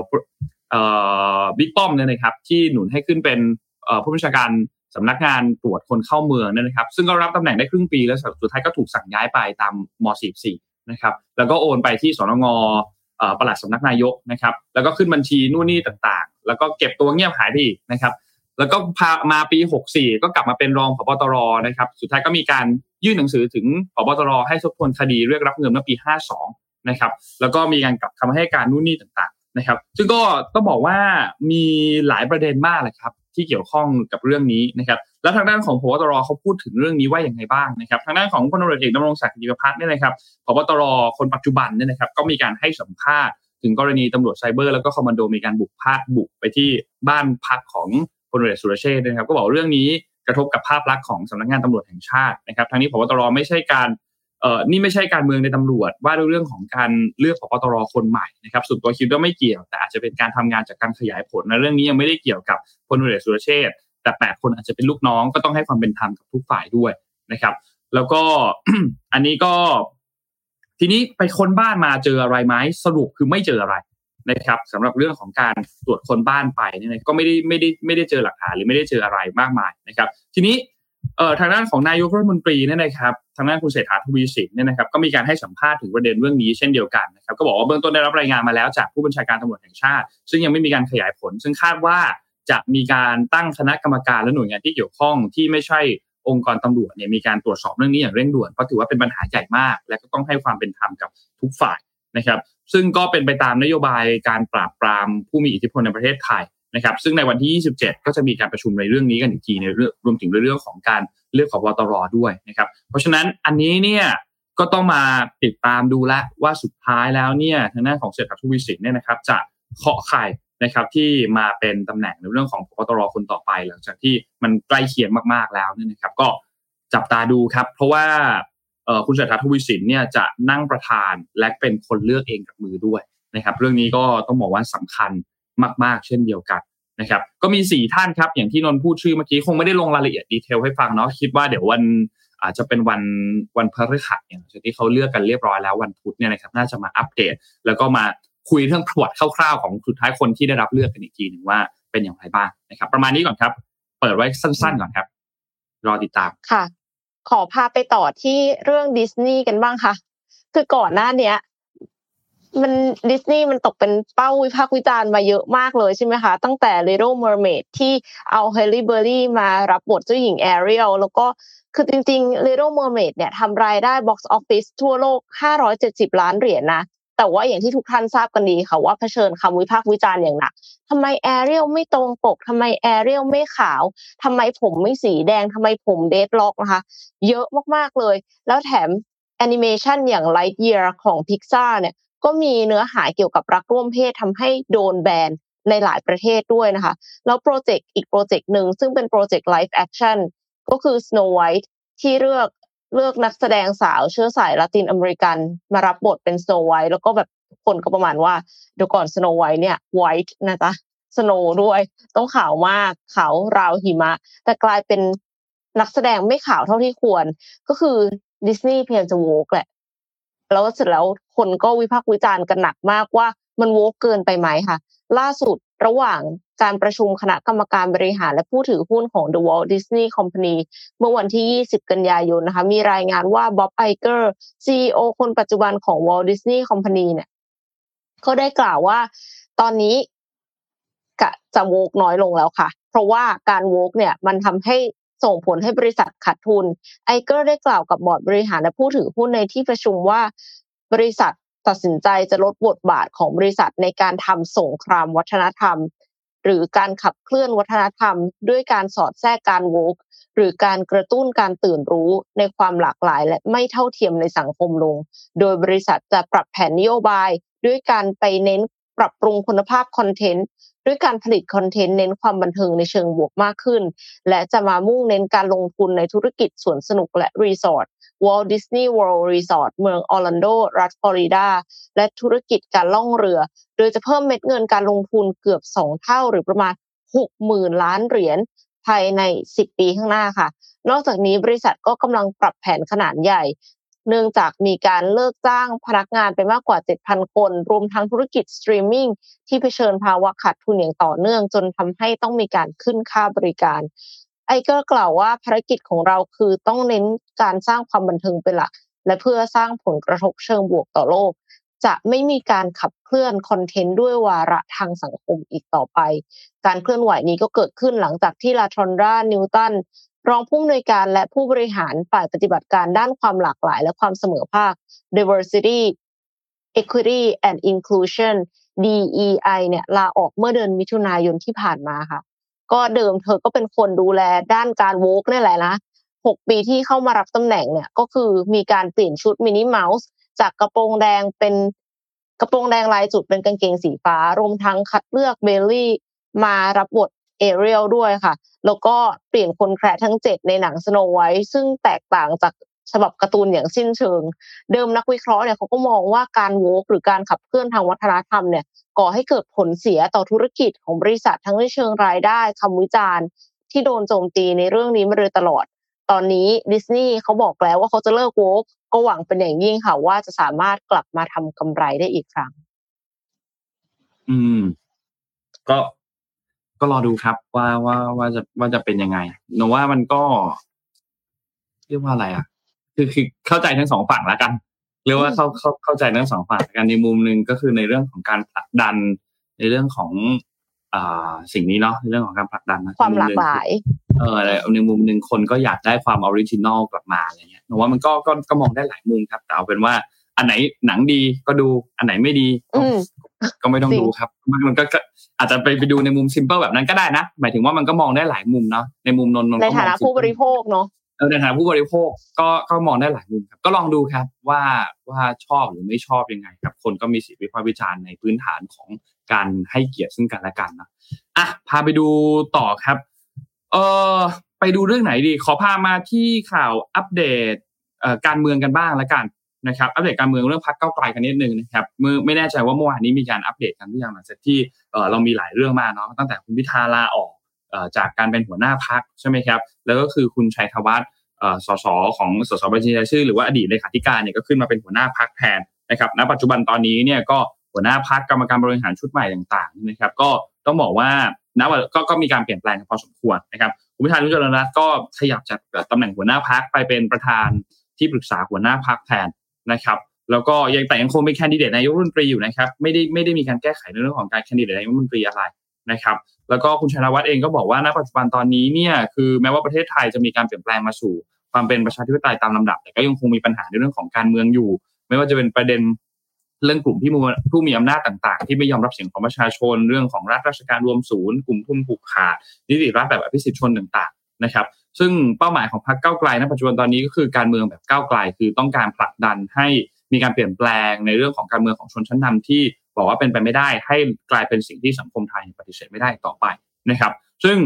บิ๊กป้อมเนี่ยนะครับที่หนุนให้ขึ้นเป็นผู้บัญชาการสำนักงานตรวจคนเข้าเมืองเนี่ยนะครับ ซึ่งก็รับตำแหน่งได้ครึ่งปีแล้วสุดท้ายก็ถูกสั่งย้ายไปตามม .44 นะครับแล้วก็โอนไปที่สนงประหลัดสำนักนายกนะครับ แล้วก็ขึ้นบัญชีนู่นนี่ต่างๆ แล้วก็เก็บตัวเงียบหายไปอีกนะครับ แล้วก็พามาปี 64 ก็กลับมาเป็นรองผบตรนะครับ สุดท้ายก็มีการยื่นหนังสือถึงผบตรให้ทบทวนคดีเรียกรับเงินเมื่อปี 52 นะครับ แล้วก็มีการกลับคำให้การนู่นนี่ต่างๆ นะครับ ซึ่งก็ต้องบอกว่ามีหลายประเด็นมากเลยครับ ที่เกี่ยวข้องกับเรื่องนี้นะครับ แล้วทางด้านของพบตรเขาพูดถึงเรื่องนี้ว่าอย่างไรบ้างนะครับ ทางด้านของพลตำรวจเอกดำรงศักดิ์กิติพัฒน์เนี่ยนะครับพบตรคนปัจจุบันเนี่ยนะครับ ก็มีการให้สัมภาษณ์ถึงกรณีตำรวจไซเบอร์แล้วก็คอมมานโดมีการบุกพาบุกไปที่บ้านพักของพลเรือสุรเชษนะครับ ก็บอกเรื่องนี้กระทบกับภาพลักษณ์ของสำนักงานตำรวจแห่งชาตินะครับทั้งนี้พบตรไม่ใช่การ เอ่อนี่ไม่ใช่การเมืองในตำรวจ ว่าด้วยเรื่องของการเลือกพบตรคนใหม่นะครับส่วนตัวคิดว่าไม่เกี่ยว แต่อาจจะเป็นการทำงานจากการขยายผลนะเรื่องนี้ยังไม่ได้เกี่ยวกับพลเรือสุรเชษแต่แปดคนอาจจะเป็นลูกน้องก็ต้องให้ความเป็นธรรมกับทุกฝ่ายด้วยนะครับ แล้วก็อันนี้ก็ ทีนี้ไปค้นบ้านมาเจออะไรไหมสรุปคือไม่เจออะไรนะครับสำหรับเรื่องของการตรวจคนบ้านไปเนี่ยก็ไม่ได้ไม่ได้ไม่ได้เจอหลักฐานหรือไม่ได้เจออะไรมากมายนะครับ ทีนี้ เอ่อทางด้านของนายกรัฐมนตรีเนี่ยนะครับทางด้านคุณเศรษฐาทวีสินเนี่ยนะครับก็มีการให้สัมภาษณ์ถึงประเด็นเรื่องนี้เช่นเดียวกันนะครับก็บอกว่าเบื้องต้นได้รับรายงานมาแล้วจากผู้บัญชาการตำรวจแห่งชาติ ซึ่งยังไม่มีการขยายผล ซึ่งคาดว่าจะมีการตั้งคณะกรรมการและหน่วยงานที่เกี่ยวข้องที่ไม่ใช่องค์กรตำรวจเนี่ยมีการตรวจสอบเรื่องนี้อย่างเร่งด่วนเพราะถือว่าเป็นปัญหาใหญ่มาก และก็ต้องให้ความเป็นธรรมกับทุกฝ่ายนะครับ ซึ่งก็เป็นไปตามนโยบายการปราบปรามผู้มีอิทธิพลในประเทศไทย นะครับซึ่งในวันที่ 27 ก็จะมีการประชุมในเรื่องนี้กันอีกทีในเรื่องรวมถึงเรื่องของการเลือกขบตรด้วยนะครับ เพราะฉะนั้นอันนี้เนี่ยก็ต้องมาติดตามดูแลว่าสุดท้ายแล้วเนี่ยทางด้านของเศรษฐาทวีสินเนี่ยนะครับ จะเคาะใครนะครับที่มาเป็นตำแหน่งในเรื่องของพบตรคนต่อไป หลังจากที่มันใกล้เคียงมากๆแล้วเนี่ยนะครับ ก็จับตาดูครับ เพราะว่าคุณเศรษฐาทวีสินเนี่ยจะนั่งประธานและเป็นคนเลือกเองกับมือด้วยนะครับ เรื่องนี้ก็ต้องบอกว่าสำคัญ มาก ๆ เช่นเดียวกันนะครับก็มีสี่ท่านครับ อย่างที่นนพูดชื่อเมื่อกี้คงไม่ได้ลงรายละเอียดดีเทลให้ฟังเนาะคิดว่าเดี๋ยววันอาจจะเป็นวันวันพฤหัสเนี่ยที่เขาเลือกกันเรียบร้อยแล้ววันพุธเนี่ยนะครับน่าจะมาอัปเดต แล้วก็มาคุยเรื่องประวัติคร่าวๆของสุดท้ายคนที่ได้รับเลือกกันอีกทีหนึ่งว่าเป็นอย่างไรบ้างนะครับ ประมาณนี้ก่อนครับ เปิดไว้สั้นๆก่อนครับ รอติดตามค่ะ ขอพาไปต่อที่เรื่องดิสนีย์กันบ้างค่ะ คือก่อนหน้าเนี้ย มันดิสนีย์มันตกเป็นเป้าวิพากษ์วิจารณ์มาเยอะมากเลยใช่ไหมคะ ตั้งแต่ Little Mermaid ที่เอา Halle Bailey มารับบทเจ้าหญิงแอเรียลแล้วก็คือจริงๆ Little Mermaid เนี่ยทำรายได้ box office ทั่วโลก 570 ล้านเหรียญนะ แต่ว่าอย่างที่ทุกท่านทราบกันดีค่ะว่าเผชิญคำวิพากษ์วิจารณ์อย่างหนักทำไมแอเรียลไม่ตรงปกทำไมแอเรียลไม่ขาวทำไมผมไม่สีแดงทำไมผม dreadlock นะคะเยอะมากๆเลย แล้วแถมแอนิเมชันอย่าง Lightyear ของ Pixar เนี่ย ก็มีเนื้อหาเกี่ยวกับรักร่วมเพศทำให้โดนแบนในหลายประเทศด้วยนะคะ แล้วโปรเจกต์อีกโปรเจกต์หนึ่งซึ่งเป็นโปรเจกต์ live action ก็คือ Snow White ที่เลือกเลือกนักแสดงสาวเชื้อสายละตินอเมริกัน มารับบทเป็น Snow White แล้วก็แบบคนก็ประมาณว่าเดี๋ยวก่อน Snow White เนี่ย White นะจ๊ะ Snow ด้วย ต้องขาวมากขาวราวหิมะ แต่กลายเป็นนักแสดงไม่ขาวเท่าที่ควร ก็คือดิสนีย์เพยายามจะโวกแหละ แล้วเสร็จแล้ว คนก็วิพากษ์วิจารณ์กันหนักมากว่ามันโวกเกินไปไหมค่ะ ล่าสุดระหว่างการประชุมคณะกรรมการบริหารและผู้ถือหุ้นของ The Walt Disney Company เมื่อวันที่ 20 กันยายนนะคะมีรายงานว่าบ๊อบไอเกอร์ CEO คนปัจจุบันของ Walt Disney Company เนี่ยเขาได้กล่าวว่าตอนนี้กะจะโวกน้อยลงแล้วค่ะ เพราะว่าการโวกเนี่ยมันทำให้ส่งผลให้บริษัทขาดทุน ไอเกอร์ได้กล่าวกับบอร์ดบริหารและผู้ถือหุ้นในที่ประชุมว่า บริษัทตัดสินใจจะลดบทบาทของบริษัทในการทำสงครามวัฒนธรรม หรือการขับเคลื่อนวัฒนธรรม ด้วยการสอดแทรกการ woke หรือการกระตุ้นการตื่นรู้ในความหลากหลายและไม่เท่าเทียมในสังคมลง โดยบริษัทจะปรับแผนนโยบาย ด้วยการไปเน้นปรับปรุงคุณภาพคอนเทนต์ด้วยการผลิตคอนเทนต์เน้นความบันเทิงในเชิงบวกมากขึ้น และจะมามุ่งเน้นการลงทุนในธุรกิจสวนสนุกและรีสอร์ท Walt Disney World Resort เมืองออร์แลนโดรัฐฟลอริดาและธุรกิจการล่องเรือ โดยจะเพิ่มเม็ดเงินการลงทุนเกือบ 2 เท่าหรือประมาณ 60,000 ล้านเหรียญภายใน 10 ปีข้างหน้าค่ะ นอกจากนี้บริษัทก็กำลังปรับแผนขนาดใหญ่ เนื่องจากมีการเลิกจ้างพนักงานไปมากกว่า 7,000 คน รวมทั้งธุรกิจสตรีมมิ่งที่เผชิญภาวะขาดทุนอย่างต่อเนื่อง จนทำให้ต้องมีการขึ้นค่าบริการ ไอเกอร์กล่าวว่าภารกิจของเราคือต้องเน้นการสร้างความบันเทิงเป็นหลัก และเพื่อสร้างผลกระทบเชิงบวกต่อโลก จะไม่มีการขับเคลื่อนคอนเทนต์ด้วยวาระทางสังคมอีกต่อไป การเคลื่อนไหวนี้ก็เกิดขึ้นหลังจากที่ลาทรอนรานิวตันรองผู้อำนวยการและผู้บริหารฝ่ายปฏิบัติการด้านความหลากหลาย และความเสมอภาค diversity equity and inclusion DEI เนี่ยลาออกเมื่อเดือนมิถุนายนที่ผ่านมาค่ะ ก็เดิมเธอก็เป็นคนดูแลด้านการ woke นี่แหละนะหกปีที่เข้ามารับตำแหน่งเนี่ยก็คือมีการเปลี่ยนชุดมินนี่เมาส์จากกระโปรงแดงเป็นกระโปรงแดงลายจุดเป็นกางเกงสีฟ้ารวมทั้งคัดเลือกเบลีย์มารับบทเอเรียลด้วยค่ะ แล้วก็เปลี่ยนคนแคระทั้งเจ็ดในหนังสโนว์ไวท์ซึ่งแตกต่างจาก ฉบับการ์ตูนอย่างสิ้นเชิง เดิมนักวิเคราะห์เนี่ยเขาก็มองว่าการ woke หรือการขับเคลื่อนทางวัฒนธรรมเนี่ยก่อให้เกิดผลเสียต่อธุรกิจของบริษัททั้งในเชิงรายได้คำวิจารณ์ ที่โดนโจมตีในเรื่องนี้มาโดยตลอด ตอนนี้ดิสนีย์เขาบอกแล้วว่าเขาจะเลิกโวกก็หวังเป็นอย่างยิ่งค่ะว่าจะสามารถกลับมาทำกำไรได้อีกครั้ง อืม ก็ก็รอดูครับว่าว่าว่าจะว่าจะเป็นยังไงหนูว่ามันก็เรียกว่าอะไรอะ คือคือเข้าใจทั้งสองฝั่งแล้วกันเรียกว่าเข้าเข้าเข้าใจทั้งสองฝั่งกันในมุมหนึ่งก็คือในเรื่องของการผลักดัน ในเรื่องของอ่าสิ่งนี้เนาะในเรื่องของการผลักดันนะความหลากหลายเอออะไรในมุมหนึ่งคนก็อยากได้ความออริจินอลกลับมาอะไรเงี้ยหนูว่ามันก็ก็ก็มองได้หลายมุมครับ แต่เอาเป็นว่า อันไหนหนังดีก็ดูอันไหนไม่ดีก็อืมก็ไม่ต้องจริงดูครับ มันมันก็ก็อาจจะไปไปดูในมุมซิมเปิลแบบนั้นก็ได้นะ หมายถึงว่ามันก็มองได้หลายมุมเนาะในมุมนนท์นนท์ในก็มองฐานะ simple ผู้บริโภคเนาะเออ ในฐานะผู้บริโภคก็ก็มองได้หลายมุมครับ ก็ลองดูครับว่าว่าชอบหรือไม่ชอบยังไงครับ คนก็มีสิทธิวิพากษ์วิจารณ์ในพื้นฐานของการให้เกียรติซึ่งกันและกันนะอะพาไปดูต่อครับ เออไปดูเรื่องไหนดี ขอพามาที่ข่าวอัปเดตเอ่อการเมืองกันบ้างล้วกันนะครับอัปเดตการเมืองเรื่องพักเก้าไกลกันนิดนึงนะครับมือไม่แน่ใจว่าเมื่อวานนี้มีการอัปเดตกันหรือยังหลังจากที่เออเรามีหลายเรื่องมากเนาะตั้งแต่คุณพิธาลาออก จากการเป็นหัวหน้าพักใช่ไหมครับ แล้วก็คือคุณชัยธวัฒน์สสของสสบัญชีรายชื่อหรือว่าอดีตเลขาธิการเนี่ยก็ขึ้นมาเป็นหัวหน้าพักแทนนะครับณปัจจุบันตอนนี้เนี่ยก็หัวหน้าพักกรรมการบริหารชุดใหม่ต่างๆนะครับก็ต้องบอกว่าณวันก็ก็มีการเปลี่ยนแปลงพอสมควรนะครับคุณพิธานุจรณรัตน์ก็ขยับจากตำแหน่งหัวหน้าพักไปเป็นประธานที่ปรึกษาหัวหน้าพักแทนนะครับแล้วก็ยังแต่ยังคงเป็นแคนดิเดตนายกรัฐมนตรีอยู่นะครับไม่ได้ไม่ได้มีการแก้ไขในเรื่องของการแคนดิเดตนายกรัฐมนตรีอะไรนะครับ แล้วก็คุณชัยวัฒน์เองก็บอกว่าณปัจจุบันตอนนี้เนี่ยคือแม้ว่าประเทศไทยจะมีการเปลี่ยนแปลงมาสู่ ความเป็นประชาธิปไตยตามลำดับ แต่ก็ยังคงมีปัญหาในเรื่องของการเมืองอยู่ ไม่ว่าจะเป็นประเด็นเรื่องกลุ่มที่ผู้มีอำนาจต่างๆ ที่ไม่ยอมรับเสียงของประชาชน เรื่องของรัฐราชการรวมศูนย์ กลุ่มทุนผูกขาดนิติรัฐแบบอภิสิทธิชนต่างๆนะครับ ซึ่งเป้าหมายของพรรคก้าวไกลณปัจจุบันตอนนี้ก็คือการเมืองแบบก้าวไกล คือต้องการผลักดันให้มีการเปลี่ยนแปลงในเรื่องของการเมืองของชนชั้นนำที่ บอกว่าเป็นไปไม่ได้ให้กลายเป็นสิ่งที่สังคมไทยปฏิเสธไม่ได้ต่อไปนะครับ ซึ่ง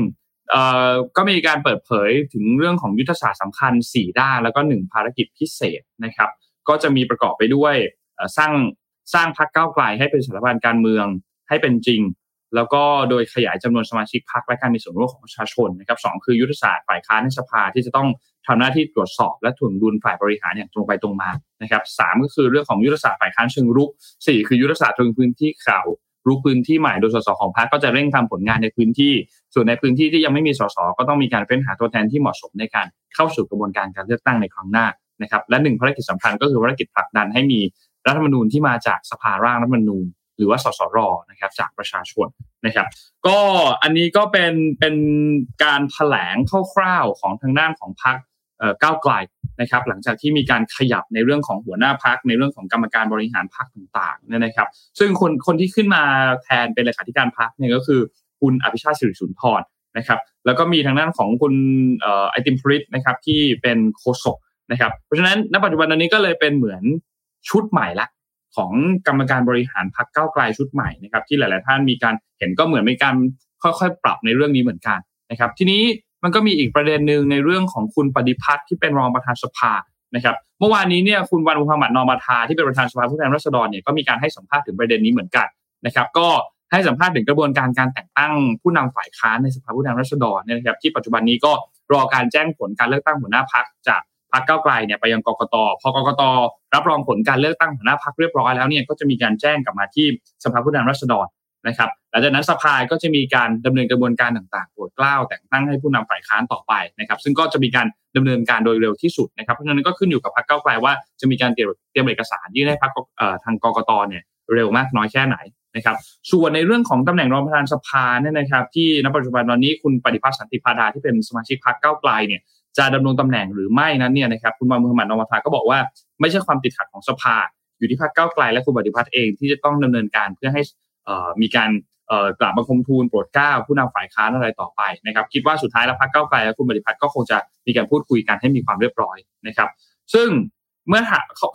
ก็มีการเปิดเผยถึงเรื่องของยุทธศาสตร์สำคัญ 4 ด้าน แล้วก็ 1 ภารกิจพิเศษนะครับ ก็จะมีประกอบไปด้วยสร้างสร้างพรรคก้าวไกลให้เป็นสถาบันการเมืองให้เป็นจริง แล้วก็โดยขยายจำนวนสมาชิกพรรคและการมีส่วนร่วมของประชาชนนะครับสคือยุทธศาสตร์ฝ่ายค้านในสภาที่จะต้องทำหน้าที่ตรวจสอบและถ่วงดุลฝ่ายบริหารอย่างตรงไปตรงมานะครับสก็คือเรื่องของยุทธศาสตร์ฝ่ายค้านเชิงรุกสี่คือยุทธศาสตร์เชิงพื้นที่ข่าวรุกพื้นที่ใหม่โดยสสของพรรคก็จะเร่งทำผลงานในพื้นที่ ส่วนในพื้นที่ที่ยังไม่มีสสก็ต้องมีการเฟ้นหาตัวแทนที่เหมาะสมในการเข้าสู่กระบวนการการเลือกตั้งในครั้งหน้านะครับและหนึ่งภารกิจสำคัญก็คือภารกิจผลักดันให้มีรัฐธรรมนูญที่มาจากสภาร่างรัฐธรรมนูญ หรือว่าสสรนะครับจากประชาชนนะครับ ก็อันนี้ก็เป็นเป็นการแถลงคร่าวๆของทางด้านของพรรคก้าวไกลนะครับ หลังจากที่มีการขยับในเรื่องของหัวหน้าพักในเรื่องของกรรมการบริหารพักต่างๆเนี่ยนะครับ ซึ่งคนคนที่ขึ้นมาแทนเป็นเลขาธิการพักเนี่ยก็คือคุณอภิชาติสิริสุนทรนะครับ แล้วก็มีทางด้านของคุณไอติมพริตนะครับที่เป็นโฆษกนะครับ เพราะฉะนั้นณปัจจุบันตอนนี้ก็เลยเป็นเหมือนชุดใหม่ละ ของกรรมการบริหารพักเก้าไกลชุดใหม่นะครับที่หลาย ๆ ท่านมีการเห็นก็เหมือนมีการค่อย ๆ ปรับในเรื่องนี้เหมือนกันนะครับ ทีนี้มันก็มีอีกประเด็นหนึ่งในเรื่องของคุณปฏิพัฒน์ที่เป็นรองประธานสภานะครับเมื่อวานนี้เนี่ยคุณวันมุฮัมมัดนอมาทาที่เป็นประธานสภาผู้แทนราษฎรเนี่ยก็มีการให้สัมภาษณ์ถึงประเด็นนี้เหมือนกันนะครับก็ให้สัมภาษณ์ถึงกระบวนการการแต่งตั้งผู้นำฝ่ายค้านในสภาผู้แทนราษฎรนะครับที่ปัจจุบันนี้ก็รอการแจ้งผลการเลือกตั้งหัวหน้าพักจาก พักเก้าไกลเนี่ยไปยังกกตพอกกตรับรองผลการเลือกตั้งหัวหน้าพักเรียบร้อยแล้วเนี่ยก็จะมีการแจ้งกลับมาที่สภาผู้แทนราษฎรนะครับหลังจากนั้นสภาก็จะมีการดำเนินกระบวนการต่างๆโปรดเกล้าแต่งตั้งให้ผู้นำฝ่ายค้านต่อไปนะครับ ซึ่งก็จะมีการดำเนินการโดยเร็วที่สุดนะครับเพราะฉะนั้นก็ขึ้นอยู่กับพรรคเก้าไกลว่าจะมีการเตรียมเอกสารยื่นให้พรรคทางกกตเนี่ยเร็วมากน้อยแค่ไหนนะครับส่วนในเรื่องของตำแหน่งรองประธานสภาเนี่ยนะครับ ที่ณปัจจุบันตอนนี้คุณปฏิพัฒน์สันติพาดาที่เป็นสมาชิกพรรคเก้าไกลเนี่ย จะดำรงตำแหน่งหรือไม่นั้นเนี่ยนะครับคุณมามุฮัมมัดนอมาทาก็บอกว่าไม่ใช่ความติดขัดของสภา อยู่ที่พรรคเก้าไกลและคุณปฏิพัฒน์เองที่จะต้องดำเนินการเพื่อให้มีการกลับมาคมทูลโปรดเกล้าผู้นำฝ่ายค้านอะไรต่อไปนะครับคิดว่าสุดท้ายแล้วพรรคเก้าไกลและคุณปฏิพัฒน์ก็คงจะมีการพูดคุยกันให้มีความเรียบร้อยนะครับ ซึ่งเมื่อ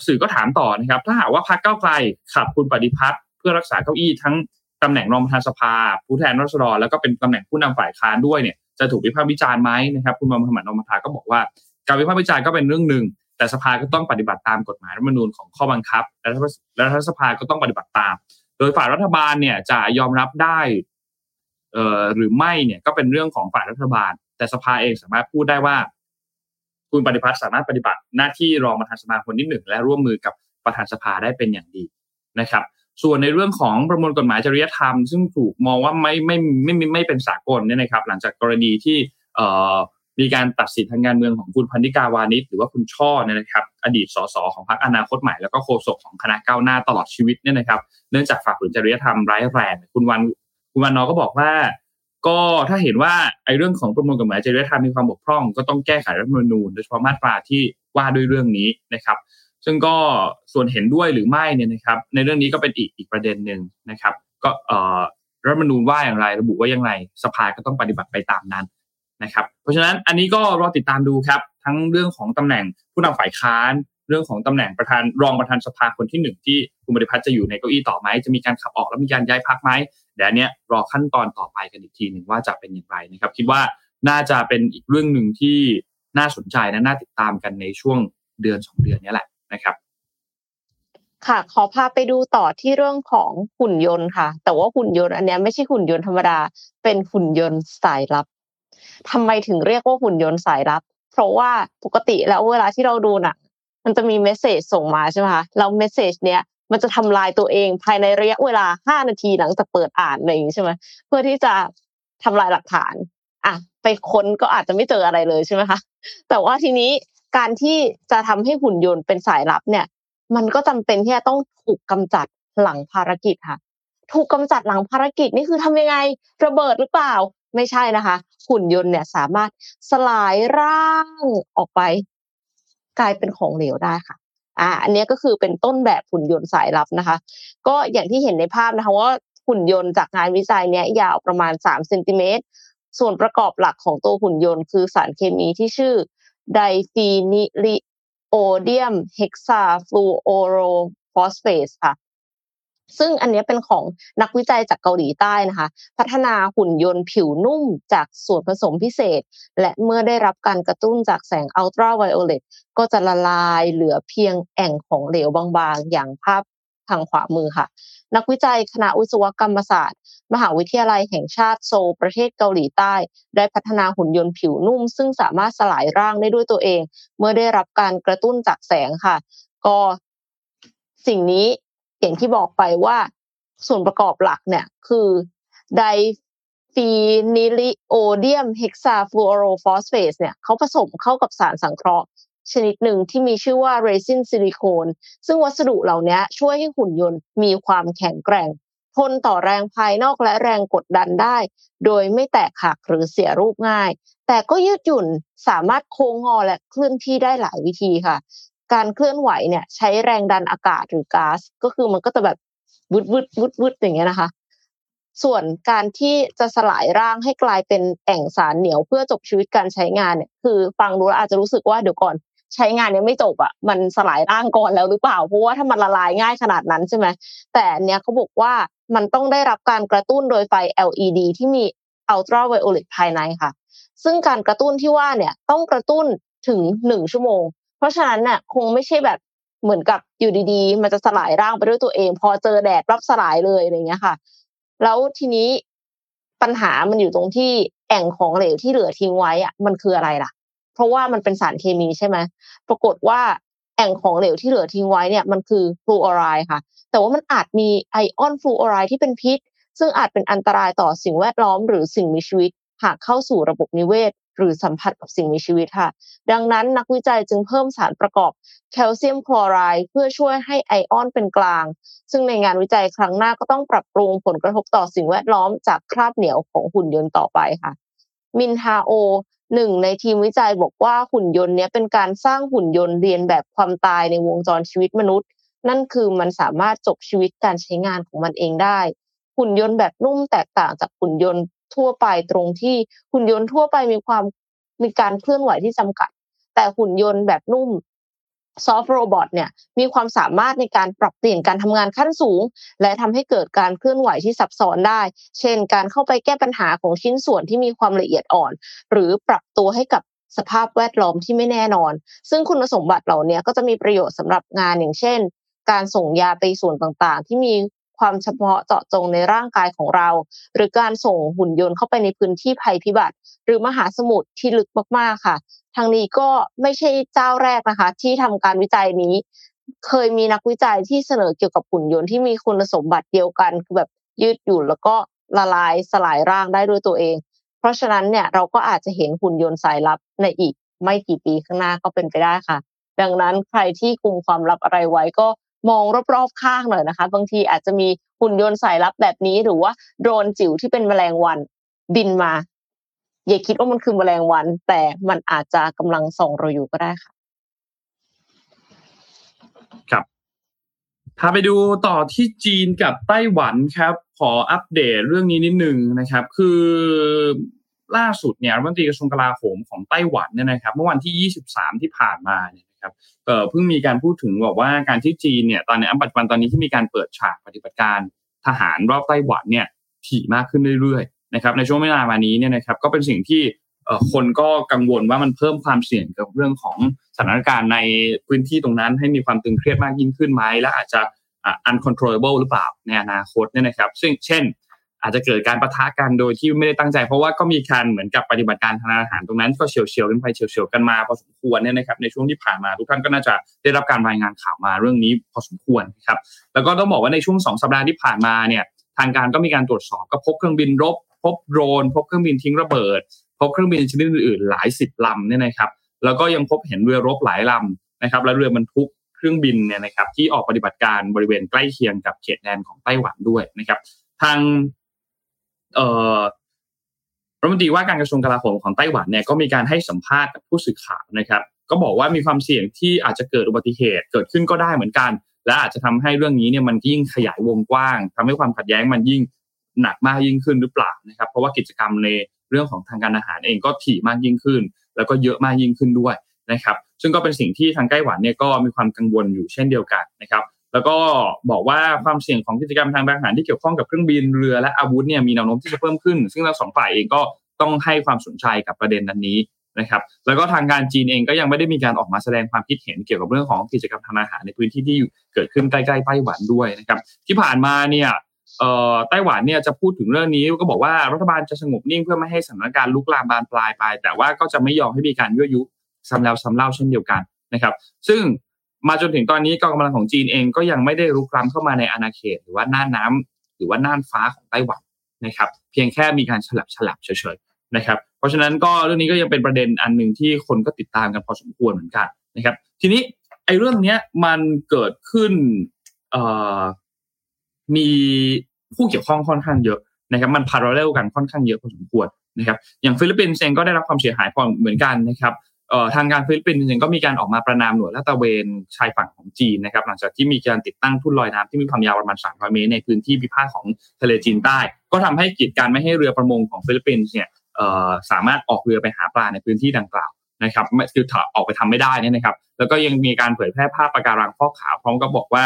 สื่อก็ถามต่อนะครับ ถ้าหากว่าพรรคเก้าไกลขับคุณปฏิพัฒน์เพื่อรักษาเก้าอี้ทั้งตำแหน่งรองประธานสภา ผู้แทนรัษฎรแล้วก็เป็นตำแหน่งผู้นำฝ่ายค้านด้วยเนี่ย จะถูกวิพากษ์วิจารณ์ไหมนะครับคุณมามุฮัมมัดนอมทาก็บอกว่า การวิพากษ์วิจารณ์ก็เป็นเรื่องหนึ่ง แต่สภาก็ต้องปฏิบัติตามกฎหมายรัฐมนูญของข้อบังคับและรัฐสภาก็ต้องปฏิบัติตาม โดยฝ่ายรัฐบาลเนี่ยจะยอมรับได้เออหรือไม่เนี่ยก็เป็นเรื่องของฝ่ายรัฐบาล แต่สภาเองสามารถพูดได้ว่า คุณปฏิพัฒน์สามารถปฏิบัติหน้าที่รองประธานสภาคนที่หนึ่งและร่วมมือกับประธานสภาได้เป็นอย่างดีนะครับ ส่วนในเรื่องของประมวลกฎหมายจริยธรรม ซึ่งถูกมองว่าไม่ไม่ไม่ไม่ไม่เป็นสากลเนี่ยนะครับ หลังจากกรณีที่เอ่อมีการตัดสินทางการเมืองของคุณพันธิกาวานิชหรือว่าคุณช่อเนี่ยนะครับ อดีตสสของพรรคอนาคตใหม่แล้วก็โฆษกของคณะก้าวหน้าตลอดชีวิตเนี่ยนะครับ เนื่องจากฝ่าฝืนจริยธรรมร้ายแรงคุณวันคุณวันนอก็บอกว่า ก็ถ้าเห็นว่าไอ้เรื่องของประมวลกฎหมายจริยธรรมมีความบกพร่อง ก็ต้องแก้ไขรัฐธรรมนูญโดยเฉพาะมาตราที่ว่าด้วยเรื่องนี้นะครับ ซึ่งก็ส่วนเห็นด้วยหรือไม่เนี่ยนะครับ ในเรื่องนี้ก็เป็นอีกอีกประเด็นหนึ่งนะครับ ก็รัฐมนูญว่าอย่างไรระบุว่าอย่างไรสภาก็ต้องปฏิบัติไปตามนั้นนะครับ เพราะฉะนั้นอันนี้ก็รอติดตามดูครับ ทั้งเรื่องของตำแหน่งผู้นำฝ่ายค้าน เรื่องของตำแหน่งประธานรองประธานสภาคนที่หนึ่งที่คุณบริพัฒน์จะอยู่ในเก้าอี้ต่อไหมจะมีการขับออกแล้วมีการย้ายพักไหมเดี๋ยวนี้รอขั้นตอนต่อไปกันอีกทีหนึ่งว่าจะเป็นอย่างไรนะครับ คิดว่าน่าจะเป็นอีกเรื่องหนึ่งที่น่าสนใจและน่าติดตามกันในช่วงเดือนสองเดือนนี้แหละ นะครับ ค่ะ ขอพาไปดูต่อที่เรื่องของหุ่นยนต์ค่ะ แต่ว่าหุ่นยนต์อันนี้ไม่ใช่หุ่นยนต์ธรรมดา เป็นหุ่นยนต์สายลับทำไมถึงเรียกว่าหุ่นยนต์สายลับ เพราะว่าปกติแล้วเวลาที่เราดูน่ะมันจะมีเมสเซจส่งมาใช่ไหมคะแล้วเมสเซจเนี้ยมันจะทำลายตัวเองภายในระยะเวลาห้านาทีหลังจากเปิดอ่านอะไรอย่างนี้ใช่ไหมเพื่อที่จะทำลายหลักฐาน อะ ไปค้นก็อาจจะไม่เจออะไรเลยใช่ไหมคะ แต่ว่าทีนี้ การที่จะทำให้หุ่นยนต์เป็นสายลับเนี่ย มันก็จำเป็นที่จะต้องถูกกำจัดหลังภารกิจค่ะ ถูกกำจัดหลังภารกิจนี่คือทำยังไงระเบิดหรือเปล่า ไม่ใช่นะคะ หุ่นยนต์เนี่ยสามารถสลายร่างออกไป กลายเป็นของเหลวได้ค่ะอ่าอันนี้ก็คือเป็นต้นแบบหุ่นยนต์สายลับนะคะ ก็อย่างที่เห็นในภาพนะคะว่าหุ่นยนต์จากงานวิจัยเนี้ยยาวประมาณ3เซนติเมตรส่วนประกอบหลักของตัวหุ่นยนต์คือสารเคมีที่ชื่อ diphenyliodonium hexafluorophosphate ค่ะ ซึ่งอันนี้เป็นของนักวิจัยจากเกาหลีใต้นะคะ พัฒนาหุ่นยนต์ผิวนุ่มจากส่วนผสมพิเศษ และเมื่อได้รับการกระตุ้นจากแสงอัลตราไวโอเลตก็จะละลายเหลือเพียงแอ่งของเหลวบางๆ อย่างภาพทางขวามือค่ะ นักวิจัยคณะวิศวกรรมศาสตร์ มหาวิทยาลัยแห่งชาติโซลประเทศเกาหลีใต้ ได้พัฒนาหุ่นยนต์ผิวนุ่ม ซึ่งสามารถสลายร่างได้ด้วยตัวเอง เมื่อได้รับการกระตุ้นจากแสงค่ะ ก็สิ่งนี้อย่างที่บอกไปว่าส่วนประกอบหลักเนี่ยคือ diphenyliodonium hexafluorophosphate เนี่ยเขาผสมเข้ากับสารสังเคราะห์ ชนิดหนึ่งที่มีชื่อว่าเรซินซิลิโคนซึ่งวัสดุเหล่านี้ช่วยให้หุ่นยนต์มีความแข็งแกร่ง ทนต่อแรงภายนอกและแรงกดดันได้ โดยไม่แตกหักหรือเสียรูปง่าย แต่ก็ยืดหยุ่นสามารถโค้งงอและเคลื่อนที่ได้หลายวิธีค่ะ การเคลื่อนไหวเนี่ยใช้แรงดันอากาศหรือก๊าซก็คือมันก็จะแบบวืดวืดวืดวืดอย่างเงี้ยนะคะส่วนการที่จะสลายร่างให้กลายเป็นแอ่งสารเหนียวเพื่อจบชีวิตการใช้งานเนี่ยคือฟังดูแล้วอาจจะรู้สึกว่าเดี๋ยวก่อน ใช้งานยังไม่จบอะมันสลายร่างก่อนแล้วหรือเปล่า เพราะว่าถ้ามันละลายง่ายขนาดนั้นใช่ไหมแต่เนี้ยเขาบอกว่ามันต้องได้รับการกระตุ้นโดยไฟ LED ที่มีอัลตราไวโอเลตภายในค่ะ ซึ่งการกระตุ้นที่ว่าเนี่ยต้องกระตุ้นถึงหนึ่งชั่วโมง เพราะฉะนั้นเนี่ยคงไม่ใช่แบบเหมือนกับอยู่ดีๆ มันจะสลายร่างไปด้วยตัวเอง พอเจอแดดรับสลายเลยอะไรเงี้ยค่ะ แล้วทีนี้ปัญหามันอยู่ตรงที่แอ่งของเหลวที่เหลือทิ้งไว้อะมันคืออะไรล่ะ เพราะว่ามันเป็นสารเคมีใช่ไหมปรากฏว่าแอ่งของเหลวที่เหลือทิ้งไว้เนี่ยมันคือฟลูออไรด์ค่ะ แต่ว่ามันอาจมีไอออนฟลูออไรด์ที่เป็นพิษ ซึ่งอาจเป็นอันตรายต่อสิ่งแวดล้อม หรือสิ่งมีชีวิต หากเข้าสู่ระบบนิเวศ หรือสัมผัสกับสิ่งมีชีวิตค่ะ ดังนั้นนักวิจัยจึงเพิ่มสารประกอบแคลเซียมคลอไรด์เพื่อช่วยให้ไอออนเป็นกลาง ซึ่งในงานวิจัยครั้งหน้าก็ต้องปรับปรุงผลกระทบต่อสิ่งแวดล้อมจากคราบเหนียวของหุ่นยนต์ต่อไปค่ะมินฮาโอ หนึ่งในทีมวิจัยบอกว่าหุ่นยนต์นี้เป็นการสร้างหุ่นยนต์เรียนแบบความตายในวงจรชีวิตมนุษย์ นั่นคือมันสามารถจบชีวิตการใช้งานของมันเองได้ หุ่นยนต์แบบนุ่มแตกต่างจากหุ่นยนต์ทั่วไปตรงที่หุ่นยนต์ทั่วไปมีความมีการเคลื่อนไหวที่จำกัด แต่หุ่นยนต์แบบนุ่ม ซอฟต์โรบอทเนี่ยมีความสามารถในการปรับเปลี่ยนการทำงานขั้นสูง และทำให้เกิดการเคลื่อนไหวที่ซับซ้อนได้ เช่น การเข้าไปแก้ปัญหาของชิ้นส่วนที่มีความละเอียดอ่อน หรือปรับตัวให้กับสภาพแวดล้อมที่ไม่แน่นอน ซึ่งคุณสมบัติเหล่านี้ก็จะมีประโยชน์สำหรับงานอย่างเช่น การส่งยาไปส่วนต่างๆ ที่มี ความเฉพาะเจาะจงในร่างกายของเรา หรือการส่งหุ่นยนต์เข้าไปในพื้นที่ภัยพิบัติ หรือมหาสมุทรที่ลึกมากๆค่ะ ทางนี้ก็ไม่ใช่เจ้าแรกนะคะ ที่ทำการวิจัยนี้ เคยมีนักวิจัยที่เสนอเกี่ยวกับหุ่นยนต์ที่มีคุณสมบัติเดียวกันคือแบบยืดหยุ่นแล้วก็ละลายสลายร่างได้ด้วยตัวเอง เพราะฉะนั้นเนี่ยเราก็อาจจะเห็นหุ่นยนต์สายลับในอีกไม่กี่ปีข้างหน้าก็เป็นไปได้ค่ะ ดังนั้นใครที่กุมความลับอะไรไว้ก็ มองรอบๆข้างหน่อยนะคะ บางทีอาจจะมีหุ่นยนต์สายลับแบบนี้ หรือว่าโดรนจิ๋วที่เป็นแมลงวันบินมา อย่าคิดว่ามันคือแมลงวัน แต่มันอาจจะกำลังส่องเราอยู่ก็ได้ค่ะ ครับพาไปดูต่อที่จีนกับไต้หวันครับ ขออัปเดตเรื่องนี้นิดนึงนะครับ คือล่าสุดเนี่ยรัฐมนตรีกระทรวงกลาโหมของไต้หวันเนี่ยนะครับ เมื่อวันที่ 23 ที่ผ่านมาเนี่ย ครับเพิ่งมีการพูดถึงบอกว่าการที่จีนเนี่ยตอนนี้ปัจจุบันตอนนี้ที่มีการเปิดฉากปฏิบัติการทหารรอบไต้หวันเนี่ยถี่มากขึ้นเรื่อยๆนะครับในช่วงเวลามานี้เนี่ยนะครับก็เป็นสิ่งที่คนก็กังวลว่ามันเพิ่มความเสี่ยงกับเรื่องของสถานการณ์ในพื้นที่ตรงนั้นให้มีความตึงเครียดมากยิ่งขึ้นไหมและอาจจะ uncontrollable หรือเปล่าในอนาคตเนี่ยนะครับ ซึ่งเช่น อาจจะเกิดการประทะกันโดยที่ไม่ได้ตั้งใจ เพราะว่าก็มีการเหมือนกับปฏิบัติการทางอาหารตรงนั้นก็เฉียวเฉียวกันไปเฉียวเฉียวกันมาพอสมควรเนี่ยนะครับในช่วงที่ผ่านมาทุกท่านก็น่าจะได้รับการรายงานข่าวมาเรื่องนี้พอสมควรครับแล้วก็ต้องบอกว่าในช่วงสองสัปดาห์ที่ผ่านมาเนี่ยทางการก็มีการตรวจสอบก็พบเครื่องบินรบ พบโดรน พบเครื่องบินทิ้งระเบิด พบเครื่องบินชนิดอื่นๆหลายสิบลำเนี่ยนะครับแล้วก็ยังพบเห็นเรือรบหลายลำนะครับและเรือบรรทุกเครื่องบินเนี่ยนะครับที่ออกปฏิบัติการบริเวณใกล้เคียงกับเขตแดนของไต้หวันด้วยนะครับทาง เอ่อรัฐมนตรีว่าการกระทรวงกลาโหมของไต้หวันเนี่ยก็มีการให้สัมภาษณ์กับผู้สื่อข่าวนะครับ ก็บอกว่ามีความเสี่ยงที่อาจจะเกิดอุบัติเหตุเกิดขึ้นก็ได้เหมือนกัน และอาจจะทำให้เรื่องนี้เนี่ยมันยิ่งขยายวงกว้างทำให้ความขัดแย้งมันยิ่งหนักมากยิ่งขึ้นหรือเปล่านะครับ เพราะว่ากิจกรรมในเรื่องของทางการอาหารเองก็ถี่มากยิ่งขึ้น แล้วก็เยอะมากยิ่งขึ้นด้วยนะครับ ซึ่งก็เป็นสิ่งที่ทางไต้หวันเนี่ยก็มีความกังวลอยู่เช่นเดียวกันนะครับ แล้วก็บอกว่าความเสี่ยงของกิจกรรมทางทหารที่เกี่ยวข้องกับเครื่องบินเรือและอาวุธเนี่ยมีแนวโน้มที่จะเพิ่มขึ้น ซึ่งเราสองฝ่ายเองก็ต้องให้ความสนใจกับประเด็นนั้นนี้นะครับแล้วก็ทางการจีนเองก็ยังไม่ได้มีการออกมาแสดงความคิดเห็นเกี่ยวกับเรื่องของกิจกรรมทางอาหารในพื้นที่ที่เกิดขึ้นใกล้ๆไต้หวันด้วยนะครับที่ผ่านมาเนี่ยเอ่อไต้หวันเนี่ยจะพูดถึงเรื่องนี้ก็บอกว่ารัฐบาลจะสงบนิ่งเพื่อไม่ให้สถานการณ์ลุกลามบานปลายไป แต่ว่าก็จะไม่ยอมให้มีการยั่วยุซ้ำแล้วซ้ำเล่าเช่นเดียวกันนะครับ ซึ่ง มาจนถึงตอนนี้กองกำลังของจีนเองก็ยังไม่ได้รุกล้ำเข้ามาในอาณาเขต หรือว่าน่านน้าหรือว่าน่านฟ้าของไต้หวันนะครับ เพียงแค่มีการฉลับฉลับเฉยๆนะครับ เพราะฉะนั้นก็เรื่องนี้ก็ยังเป็นประเด็นอันหนึ่งที่คนก็ติดตามกันพอสมควรเหมือนกันนะครับ ทีนี้ไอ้เรื่องเนี้ยมันเกิดขึ้นมีผู้เกี่ยวข้องค่อนข้างเยอะนะครับมัน parallel กันค่อนข้างเยอะพอสมควรนะครับอย่างฟิลิปปินส์เองก็ได้รับความเสียหายพอเหมือนกันนะครับ ทางการฟิลิปปินส์เองก็มีการออกมาประณามหน่วยลาดตระเวนชายฝั่งของจีนนะครับหลังจากที่มีการติดตั้งทุ่นลอยน้ำที่มีความยาวประมาณ 300 เมตรในพื้นที่พิพาทของทะเลจีนใต้ ก็ทำให้กีดกันไม่ให้เรือประมงของฟิลิปปินส์เนี่ยสามารถออกเรือไปหาปลาในพื้นที่ดังกล่าวนะครับคือถอออกไปทำไม่ได้นี่นะครับ แล้วก็ยังมีการเผยแพร่ภาพปะการังฟอกขาวพร้อมกับบอกว่า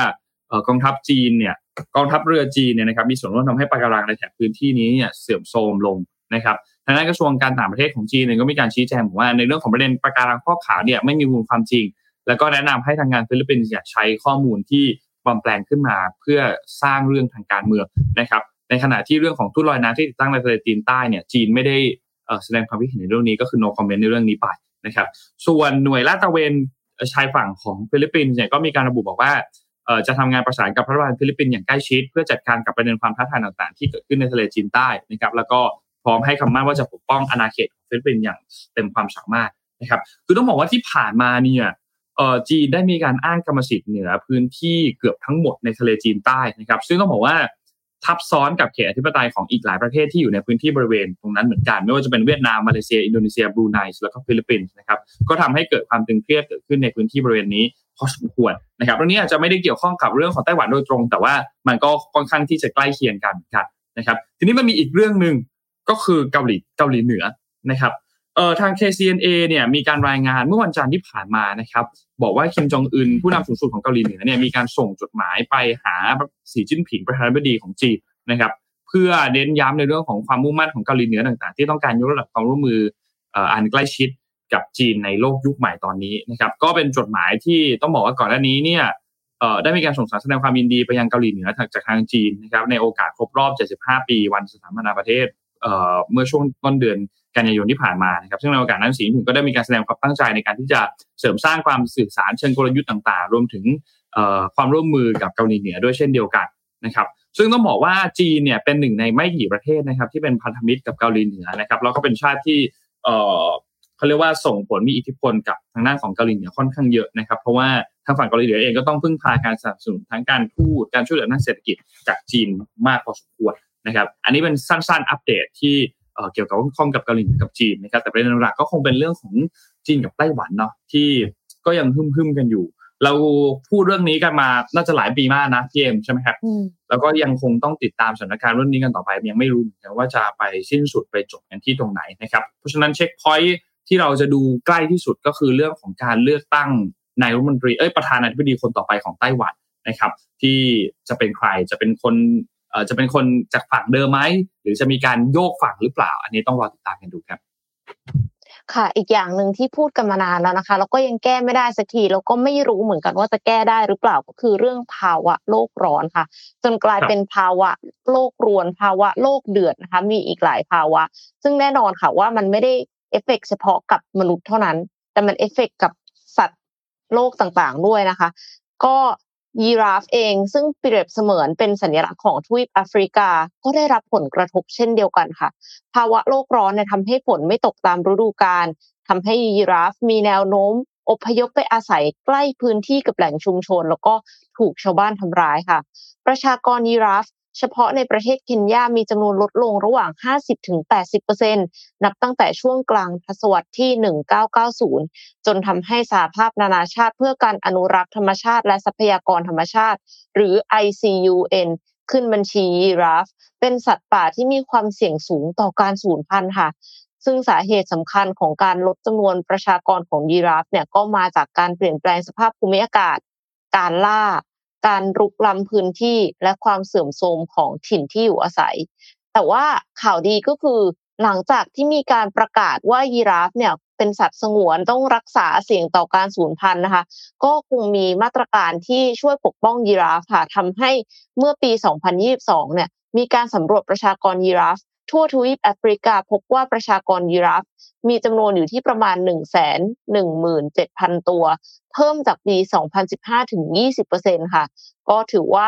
กองทัพจีนเนี่ยกองทัพเรือจีนเนี่ยนะครับมีส่วนร่วมทำให้ปะการังในแถบพื้นที่นี้เนี่ยเสื่อมโทรมลงนะครับ ทางด้านกระทรวงการต่างประเทศของจีนเองก็มีการชี้แจงบอกว่าในเรื่องของประเด็นประการังฟอกขาวเนี่ยไม่มีมูลความจริง แล้วก็แนะนำให้ทางการฟิลิปปินส์ใช้ข้อมูลที่ปลอมแปลงขึ้นมาเพื่อสร้างเรื่องทางการเมืองนะครับ ในขณะที่เรื่องของทุ่นลอยน้ำที่ติดตั้งในทะเลจีนใต้เนี่ยจีนไม่ได้แสดงความคิดเห็นในเรื่องนี้ก็คือ no comment ในเรื่องนี้ไปนะครับ ส่วนหน่วยลาดตระเวนชายฝั่งของฟิลิปปินส์เนี่ยก็มีการระบุบอกว่าจะทำงานประสานกับรัฐบาลฟิลิปปินส์อย่างใกล้ชิด เพื่อจัดการกับประเด็นความท้าทายต่างๆ ที่เกิดขึ้นในทะเลจีนใต้นะครับแล้วก็ พร้อมให้คำมั่นว่าจะปกป้องอาณาเขตของฟิลิปปินส์อย่างเต็มความสามารถนะครับ คือต้องบอกว่าที่ผ่านมาเนี่ยจีนได้มีการอ้างกรรมสิทธิ์เหนือพื้นที่เกือบทั้งหมดในทะเลจีนใต้นะครับ ซึ่งต้องบอกว่าทับซ้อนกับเขตอธิปไตยของอีกหลายประเทศที่อยู่ในพื้นที่บริเวณตรงนั้นเหมือนกัน ไม่ว่าจะเป็นเวียดนามมาเลเซียอินโดนีเซียบรูไนแล้วก็ฟิลิปปินส์นะครับก็ทำให้เกิดความตึงเครียดเกิดขึ้นในพื้นที่บริเวณนี้พอสมควรนะครับเรื่องนี้อาจจะไม่ได้เกี่ยวข้องกับเรื่องของไต้หวันโดยตรง แต่ว่ามันก็ค่อนข้างที่จะใกล้เคียงกันกันนะครับ ทีนี้มันมีอีกเรื่องหนึ่ง ก็คือเกาหลีเกาหลีเหนือนะครับเอ่อทาง KCNA เนี่ยมีการรายงานเมื่อวันจันทร์ที่ผ่านมานะครับบอกว่าคิมจองอึนผู้นำสูงสุดของเกาหลีเหนือเนี่ยมีการส่งจดหมายไปหาสีจิ้นผิงประธานาธิบดีของจีนนะครับเพื่อเน้นย้ำในเรื่องของความมุ่งมั่นของเกาหลีเหนือต่างๆ ที่ต้องการยกระดับความร่วมมืออันใกล้ชิดกับจีนในโลกยุคใหม่ตอนนี้นะครับก็เป็นจดหมายที่ต้องบอกว่าก่อนหน้านี้เนี่ยได้มีการส่งสารแสดงความยินดีไปยังเกาหลีเหนือจากทางจีนนะครับในโอกาสครบรอบ 75 ปี วันสถาปนาประเทศ เมื่อช่วงต้นเดือนกันยายนที่ผ่านมานะครับซึ่งในโอกาสนั้นสีผิงก็ได้มีการแสดงความตั้งใจในการที่จะเสริมสร้างความสื่อสารเชิงกลยุทธ์ต่างๆ รวมถึงความร่วมมือกับเกาหลีเหนือด้วยเช่นเดียวกันนะครับซึ่งต้องบอกว่าจีนเนี่ยเป็นหนึ่งในไม่กี่ประเทศนะครับที่เป็นพันธมิตรกับเกาหลีเหนือนะครับแล้วก็เป็นชาติที่เขาเรียกว่าส่งผลมีอิทธิพลกับทางด้านของเกาหลีเหนือค่อนข้างเยอะนะครับเพราะว่าทางฝั่งเกาหลีเหนือเองก็ต้องพึ่งพาการสนับสนุนทั้งการทูตการช่วยเหลือด้านเศรษฐกิจจากจีนมากพอสมควร นะครับอันนี้เป็นสั้นๆอัปเดตที่เกี่ยวกับข้องกับเกาหลีกับจีนนะครับแต่ประเด็นหลักก็คงเป็นเรื่องของจีนกับไต้หวันเนาะที่ก็ยังฮึ่มๆกันอยู่ เราพูดเรื่องนี้กันมาน่าจะหลายปีมากนะพี่เอ็มใช่ไหมครับแล้วก็ยังคงต้องติดตามสถานการณ์เรื่องนี้กันต่อไปยังไม่รู้เหมือนกันว่าจะไปสิ้นสุดไปจบกันที่ตรงไหนนะครับเพราะฉะนั้นเช็คพอยท์ที่เราจะดูใกล้ที่สุดก็คือเรื่องของการเลือกตั้งนายรัฐมนตรีเอ้ยประธานาธิบดีคนต่อไปของไต้หวันนะครับ ที่จะเป็นใครจะเป็นคนเอ่อ จะเป็นคนจากฝั่งเดิมไหมหรือจะมีการโยกฝั่งหรือเปล่า อันนี้ต้องรอติดตามกันดูครับค่ะ อีกอย่างหนึ่งที่พูดกันมานานแล้วนะคะแล้วก็ยังแก้ไม่ได้สักทีแล้วก็ไม่รู้เหมือนกันว่าจะแก้ได้หรือเปล่าก็คือเรื่องภาวะโลกร้อนค่ะ จนกลายเป็นภาวะโลกรวน ภาวะโลกเดือดนะคะ มีอีกหลายภาวะ ซึ่งแน่นอนค่ะว่ามันไม่ได้เอฟเฟกเฉพาะกับมนุษย์เท่านั้น แต่มันเอฟเฟกกับสัตว์โลกต่างๆด้วยนะคะ ก็ ยีราฟเอง ซึ่งเปรียบเสมือนเป็นสัญลักษณ์ของทวีปแอฟริกา ก็ได้รับผลกระทบเช่นเดียวกันค่ะ ภาวะโลกร้อนเนี่ยทำให้ฝนไม่ตกตามฤดูกาลทำให้ยีราฟมีแนวโน้ม อพยพไปอาศัยใกล้พื้นที่กับแหล่งชุมชน แล้วก็ถูกชาวบ้านทำร้ายค่ะ ประชากรยีราฟ เฉพาะในประเทศเคนยา มีจำนวนลดลงระหว่าง 50-80%นับตั้งแต่ช่วงกลางทศวรรษที่ 1990 จนทำให้สหภาพนานาชาติเพื่อการอนุรักษ์ธรรมชาติ และทรัพยากรธรรมชาติ หรือ ICUN ขึ้นบัญชียีราฟ เป็นสัตว์ป่าที่มีความเสี่ยงสูงต่อการสูญพันธุ์ค่ะซึ่งสาเหตุสำคัญของการลดจำนวนประชากรของยีราฟเนี่ยก็มาจากการเปลี่ยนแปลงสภาพภูมิอากาศ การล่า การรุกล้ำพื้นที่และความเสื่อมโทรมของถิ่นที่อยู่อาศัย แต่ว่าข่าวดีก็คือหลังจากที่มีการประกาศว่ายีราฟเนี่ยเป็นสัตว์สงวนต้องรักษาเสี่ยงต่อการสูญพันธุ์นะคะ ก็คงมีมาตรการที่ช่วยปกป้องยีราฟค่ะทำให้เมื่อปี 2022 เนี่ยมีการสำรวจประชากรยีราฟ ทั่วทวีปแอฟริกาพบว่าประชากรยีราฟ มีจำนวนอยู่ที่ประมาณ 1 1 7 0 0 0 ตัว เพิ่มจากปี 2015 ถึง 20%ค่ะ ก็ถือว่า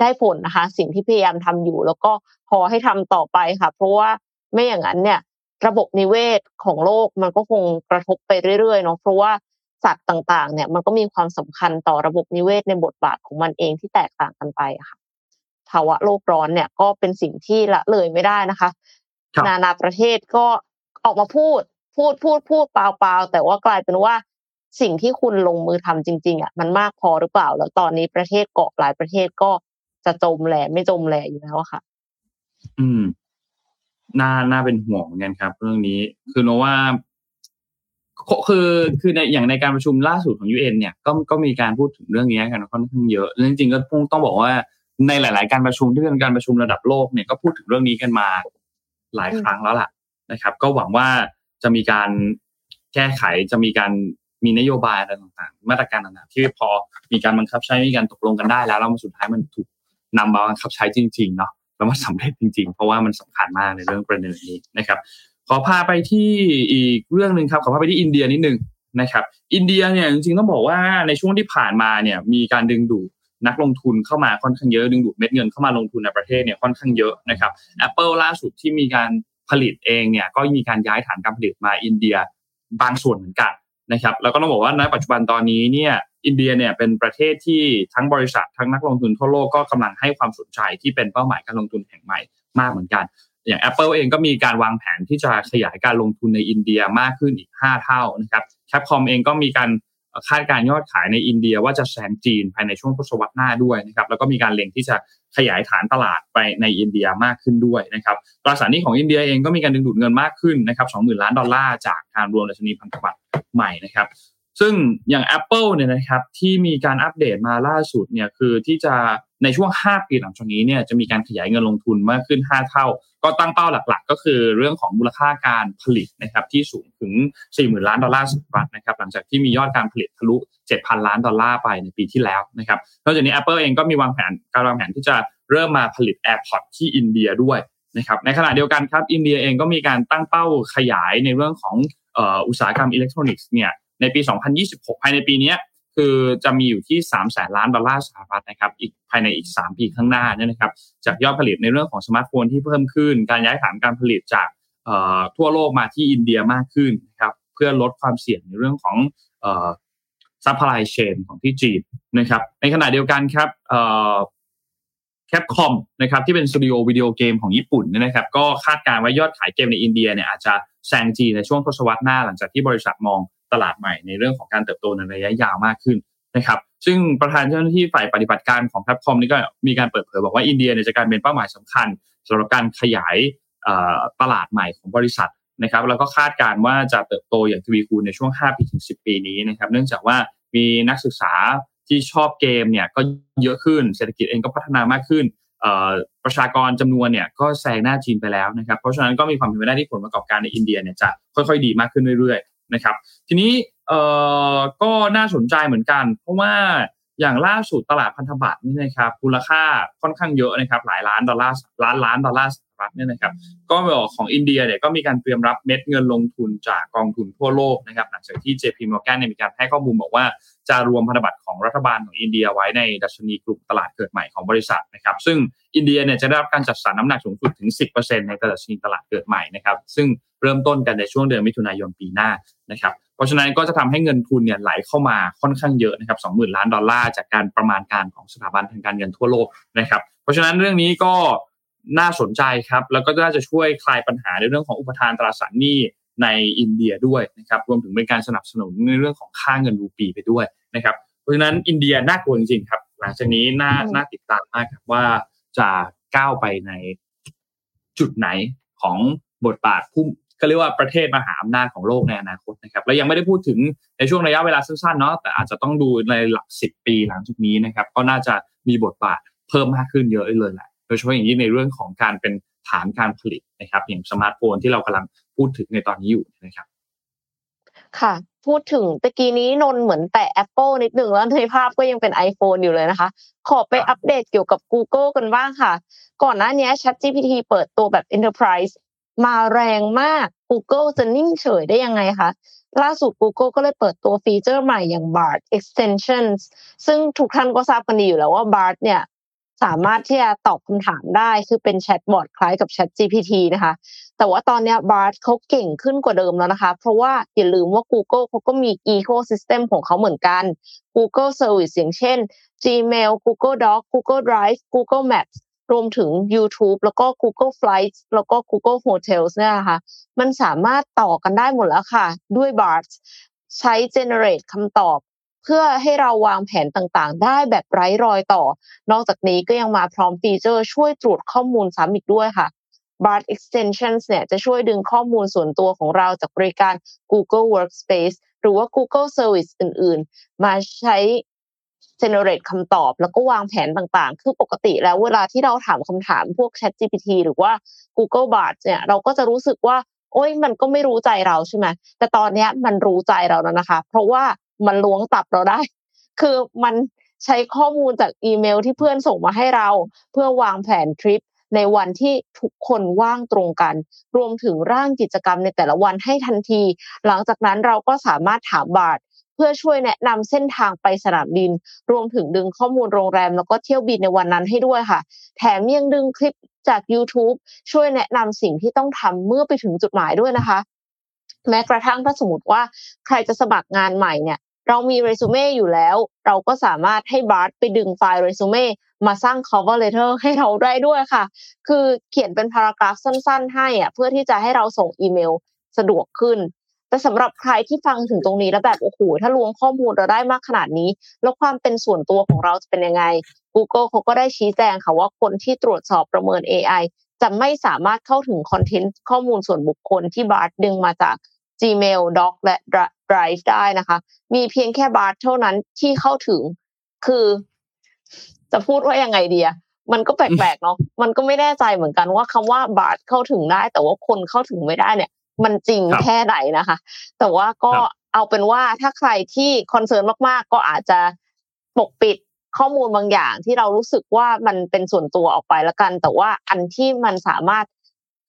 ได้ผลนะคะ สิ่งที่พยายามทำอยู่ แล้วก็พอให้ทำต่อไปค่ะ เพราะว่าไม่อย่างนั้นเนี่ยระบบนิเวศของโลกมันก็คงกระทบไปเรื่อยๆเนาะเพราะว่าสัตว์ต่างๆ เนี่ยมันก็มีความสำคัญต่อระบบนิเวศในบทบาทของมันเองที่แตกต่างกันไปค่ะ ภาวะโลกร้อนเนี่ยก็เป็นสิ่งที่ละเลยไม่ได้นะคะครับนานาประเทศก็ออกมาพูด พูดพูดพูดเปล่าๆแต่ว่ากลายเป็นว่าสิ่งที่คุณลงมือทำจริง ๆอะมันมากพอหรือเปล่า แล้วตอนนี้ประเทศเกาะหลายประเทศก็จะจมแหล่ไม่จมแหล่อยู่แล้วอะค่ะ อืม น่าน่าเป็นห่วงเหมือนกันครับ เรื่องนี้คือโนว่าคือคือในอย่างในการประชุมล่าสุดของ UN เนี่ยก็ก็มีการพูดถึงเรื่องนี้กันค่อนข้างเยอะแล้วจริงๆก็ต้องบอกว่า ในหลาย ๆ การประชุมที่เป็นการประชุมระดับโลกเนี่ยก็พูดถึงเรื่องนี้กันมาหลายครั้งแล้วล่ะนะครับ ก็หวังว่าจะมีการแก้ไขจะมีการมีนโยบายอะไรต่างๆ มาตรการต่างๆ ที่พอมีการบังคับใช้มีการตกลงกันได้แล้วแล้วมันสุดท้ายมันถูกนำมาบังคับใช้จริง ๆ เนาะแล้วมันสำเร็จจริง ๆ เพราะว่ามันสำคัญมากในเรื่องประเด็นนี้นะครับ ขอพาไปที่อีกเรื่องหนึ่งครับ ขอพาไปที่อินเดียนิดนึงนะครับ อินเดียเนี่ยจริงๆต้องบอกว่าในช่วงที่ผ่านมาเนี่ยมีการดึงดูด นักลงทุนเข้ามาค่อนข้างเยอะดึงดูดเม็ดเงินเข้ามาลงทุนในประเทศเนี่ยค่อนข้างเยอะนะครับ Apple ล่าสุดที่มีการผลิตเองเนี่ยก็มีการย้ายฐานการผลิตมาอินเดียบางส่วนเหมือนกันนะครับแล้วก็ต้องบอกว่าณปัจจุบันตอนนี้เนี่ยอินเดียเนี่ยเป็นประเทศที่ทั้งบริษัททั้งนักลงทุนทั่วโลกก็กำลังให้ความสนใจที่เป็นเป้าหมายการลงทุนแห่งใหม่มากเหมือนกัน อย่าง Apple เองก็มีการวางแผนที่จะขยายการลงทุนในอินเดียมากขึ้นอีก 5 เท่านะครับ Capcom เองก็มีการ คาดการยอดขายในอินเดียว่าจะแซงจีนภายในช่วงทศวรรษหน้าด้วยนะครับแล้วก็มีการเล็งที่จะขยายฐานตลาดไปในอินเดียมากขึ้นด้วยนะครับตราสารหนี้ของอินเดียเองก็มีการดึงดูดเงินมากขึ้นนะครับ20,000ล้านดอลลาร์จากการรวมดัชนีพันธบัตรใหม่นะครับซึ่งอย่าง Apple เนี่ยนะครับที่มีการอัปเดตมาล่าสุดเนี่ยคือที่จะ ในช่วง 5 ปีหลังจากนี้เนี่ยจะมีการขยายเงินลงทุนมากขึ้น 5 เท่า ก็ตั้งเป้าหลักๆ ก็คือเรื่องของมูลค่าการผลิตนะครับที่สูงถึง 40,000 ล้านดอลลาร์สหรัฐนะครับหลังจากที่มียอดการผลิตทะลุ 7,000 ล้านดอลลาร์ไปในปีที่แล้วนะครับนอกจากนี้ Apple เองก็มีวางแผนการวางแผนที่จะเริ่มมาผลิต AirPods ที่อินเดียด้วยนะครับในขณะเดียวกันครับอินเดียเองก็มีการตั้งเป้าขยายในเรื่องของอ,อ,อุตสาหกรรมอิเล็กทรอนิกส์เนี่ยในปี 2026 ภายในปีนี้ คือจะมีอยู่ที่3แสนล้านดอลลาร์สหรัฐนะครับอีกภายในอีก 3 ปีข้างหน้าเนี่ยนะครับจากยอดผลิตในเรื่องของสมาร์ทโฟนที่เพิ่มขึ้น การย้ายฐานการผลิตจากทั่วโลกมาที่อินเดียมากขึ้นนะครับเพื่อลดความเสี่ยงในเรื่องของsupply chain ของที่จีนนะครับในขณะเดียวกันครับ Capcom นะครับที่เป็นสตูดิโอวิดีโอเกมของญี่ปุ่นเนี่ยนะครับก็คาดการณ์ว่ายอดขายเกมในอินเดียเนี่ยอาจจะแซงจีนในช่วงทศวรรษหน้าหลังจากที่บริษัทมอง ตลาดใหม่ในเรื่องของการเติบโตในระยะยาวมากขึ้นนะครับซึ่งประธานเจ้าหน้าที่ฝ่ายปฏิบัติการของแพลตฟอร์มนี้ก็มีการเปิดเผยบอกว่าอินเดียเนี่ยจะกลายเป็นเป้าหมายสำคัญสำหรับการขยายตลาดใหม่ของบริษัทนะครับแล้วก็คาดการณ์ว่าจะเติบโตอย่างทวีคูณในช่วง 5 ปีถึง 10 ปีนี้นะครับเนื่องจากว่ามีนักศึกษาที่ชอบเกมเนี่ยก็เยอะขึ้นเศรษฐกิจเองก็พัฒนามากขึ้นประชากรจำนวนเนี่ยก็แซงหน้าจีนไปแล้วนะครับเพราะฉะนั้นก็มีความเป็นไปได้ที่ผลประกอบการในอินเดียเนี่ยจะค่อยๆ ดีมากขึ้นเรื่อยๆ นะครับ ทีนี้เอ่อก็น่าสนใจเหมือนกัน เพราะว่า อย่างล่าสุดตลาดพันธบัตรนี่นะครับมูลค่าค่อนข้างเยอะนะครับหลายล้านดอลลาร์ล้านล้านดอลลาร์สหรัฐเนี่ยนะครับก็บอกของอินเดียเนี่ยก็มีการเตรียมรับเม็ดเงินลงทุนจากกองทุนทั่วโลกนะครับหลังจากที่ JP Morgan เนี่ยมีการให้ข้อมูลบอกว่าจะรวมพันธบัตรของรัฐบาลของอินเดียไว้ในดัชนีกลุ่มตลาดเกิดใหม่ของบริษัทนะครับซึ่งอินเดียเนี่ยจะได้รับการจัดสรรน้ำหนักสูงสุดถึง 10%ในดัชนีตลาดเกิดใหม่นะครับซึ่งเริ่มต้นกันในช่วงเดือนมิถุนายนปีหน้านะครับ เพราะฉะนั้นก็จะทำให้เงินทุนเนี่ยไหลเข้ามาค่อนข้างเยอะนะครับสองหมื่นล้านดอลลาร์จากการประมาณการของสถาบันทางการเงินทั่วโลกนะครับ เพราะฉะนั้นเรื่องนี้ก็น่าสนใจครับ แล้วก็น่าจะช่วยคลายปัญหาในเรื่องของอุปทานตราสารหนี้ในอินเดียด้วยนะครับ รวมถึงเป็นการสนับสนุนในเรื่องของค่าเงินรูปีไปด้วยนะครับ เพราะฉะนั้นอินเดียน่ากลัวจริงๆครับ หลังจากนี้น่าน่าติดตามมากครับว่าจะก้าวไปในจุดไหนของบทบาทผู้ ก็เรียกว่าประเทศมหาอำนาจของโลกในอนาคตนะครับและยังไม่ได้พูดถึงในช่วงระยะเวลาสั้นๆเนาะแต่อาจจะต้องดูในหลักสิบปีหลังจากนี้นะครับก็น่าจะมีบทบาทเพิ่มมากขึ้นเยอะเลยแหละโดยเฉพาะอย่างยิ่งในเรื่องของการเป็นฐานการผลิตนะครับอย่างสมาร์ทโฟนที่เรากำลังพูดถึงในตอนนี้อยู่นะครับค่ะ พูดถึงตะกี้นี้นนเหมือนแต่ Apple นิดหนึ่งแล้วในภาพก็ยังเป็น iPhone อยู่เลยนะคะ ขอไปอัปเดตเกี่ยวกับ Google กันบ้างค่ะ ก่อนหน้านี้ ChatGPT เปิดตัวแบบ Enterprise มาแรงมาก Google จะนิ่งเฉยได้ยังไงคะล่าสุด Google ก็เลยเปิดตัวฟีเจอร์ใหม่อย่าง Bard Extensions ซึ่งทุกท่านก็ทราบกันดีอยู่แล้วว่า Bard เนี่ยสามารถที่จะตอบคำถามได้คือเป็นแชทบอทคล้ายกับ Chat GPT นะคะ แต่ว่าตอนนี้ Bard เขาเก่งขึ้นกว่าเดิมแล้วนะคะ เพราะว่าอย่าลืมว่า Google เขาก็มี Ecosystem ของเขาเหมือนกัน Google Service อย่างเช่น Gmail Google Docs Google Drive Google Maps รวมถึง YouTube แล้วก็ Google Flights แล้วก็ Google Hotels เนี่ยนะคะมันสามารถต่อกันได้หมดแล้วค่ะ ด้วย Bard ใช้ generate คำตอบ เพื่อให้เราวางแผนต่างๆ ได้แบบไร้รอยต่อ นอกจากนี้ก็ยังมาพร้อมฟีเจอร์ช่วยตรวจข้อมูลซ้ำอีกด้วยค่ะ Bard Extensions เนี่ยจะช่วยดึงข้อมูลส่วนตัวของเราจากบริการ Google Workspace หรือว่า Google Service อื่น ๆ มาใช้ generate คำตอบ แล้วก็วางแผนต่างๆ คือปกติแล้วเวลาที่เราถามคำถามพวก Chat GPT หรือว่า Google Bard เนี่ยเราก็จะรู้สึกว่า โอ้ยมันก็ไม่รู้ใจเราใช่ไหมแต่ตอนนี้มันรู้ใจเราแล้วนะคะ เพราะว่ามันล้วงตับเราได้ คือมันใช้ข้อมูลจากอีเมลที่เพื่อนส่งมาให้เรา เพื่อวางแผนทริปในวันที่ทุกคนว่างตรงกัน รวมถึงร่างกิจกรรมในแต่ละวันให้ทันที หลังจากนั้นเราก็สามารถถามบาท เพื่อช่วยแนะนำเส้นทางไปสนามบิน รวมถึงดึงข้อมูลโรงแรม แล้วก็เที่ยวบินในวันนั้นให้ด้วยค่ะ แถมยังดึงคลิปจาก YouTube ช่วยแนะนำสิ่งที่ต้องทำเมื่อไปถึงจุดหมายด้วยนะคะ แม้กระทั่งถ้าสมมติว่าใครจะสมัครงานใหม่เนี่ยเรามีเรซูเม่อยู่แล้ว เราก็สามารถให้บาร์ไปดึงไฟล์เรซูเม่มาสร้าง cover letter ให้เราได้ด้วยค่ะ คือเขียนเป็นพารากราฟสั้น ๆ ให้อะเพื่อที่จะให้เราส่งอีเมลสะดวกขึ้น แต่สำหรับใครที่ฟังถึงตรงนี้แล้วแบบโอ้โหถ้าล้วงข้อมูลเราได้มากขนาดนี้ แล้วความเป็นส่วนตัวของเราจะเป็นยังไง Google เขาก็ได้ชี้แจงค่ะว่าคนที่ตรวจสอบประเมิน AI จะไม่สามารถเข้าถึงคอนเทนต์ข้อมูลส่วนบุคคลที่ Bard ดึงมาจาก Gmail Doc และ Drive ได้นะคะ มีเพียงแค่ Bard เท่านั้นที่เข้าถึง คือ จะพูดว่ายังไงดีอะมันก็แปลกๆเนาะ มันก็ไม่แน่ใจเหมือนกันว่าคำว่า Bard เข้าถึงได้ แต่ว่าคนเข้าถึงไม่ได้เนี่ย มันจริงแค่ไหนนะคะ แต่ว่าก็เอาเป็นว่าถ้าใครที่ concern มากๆ ก็อาจจะปกปิดข้อมูลบางอย่างที่เรารู้สึกว่ามันเป็นส่วนตัวออกไปแล้วกัน แต่ว่าอันที่มันสามารถ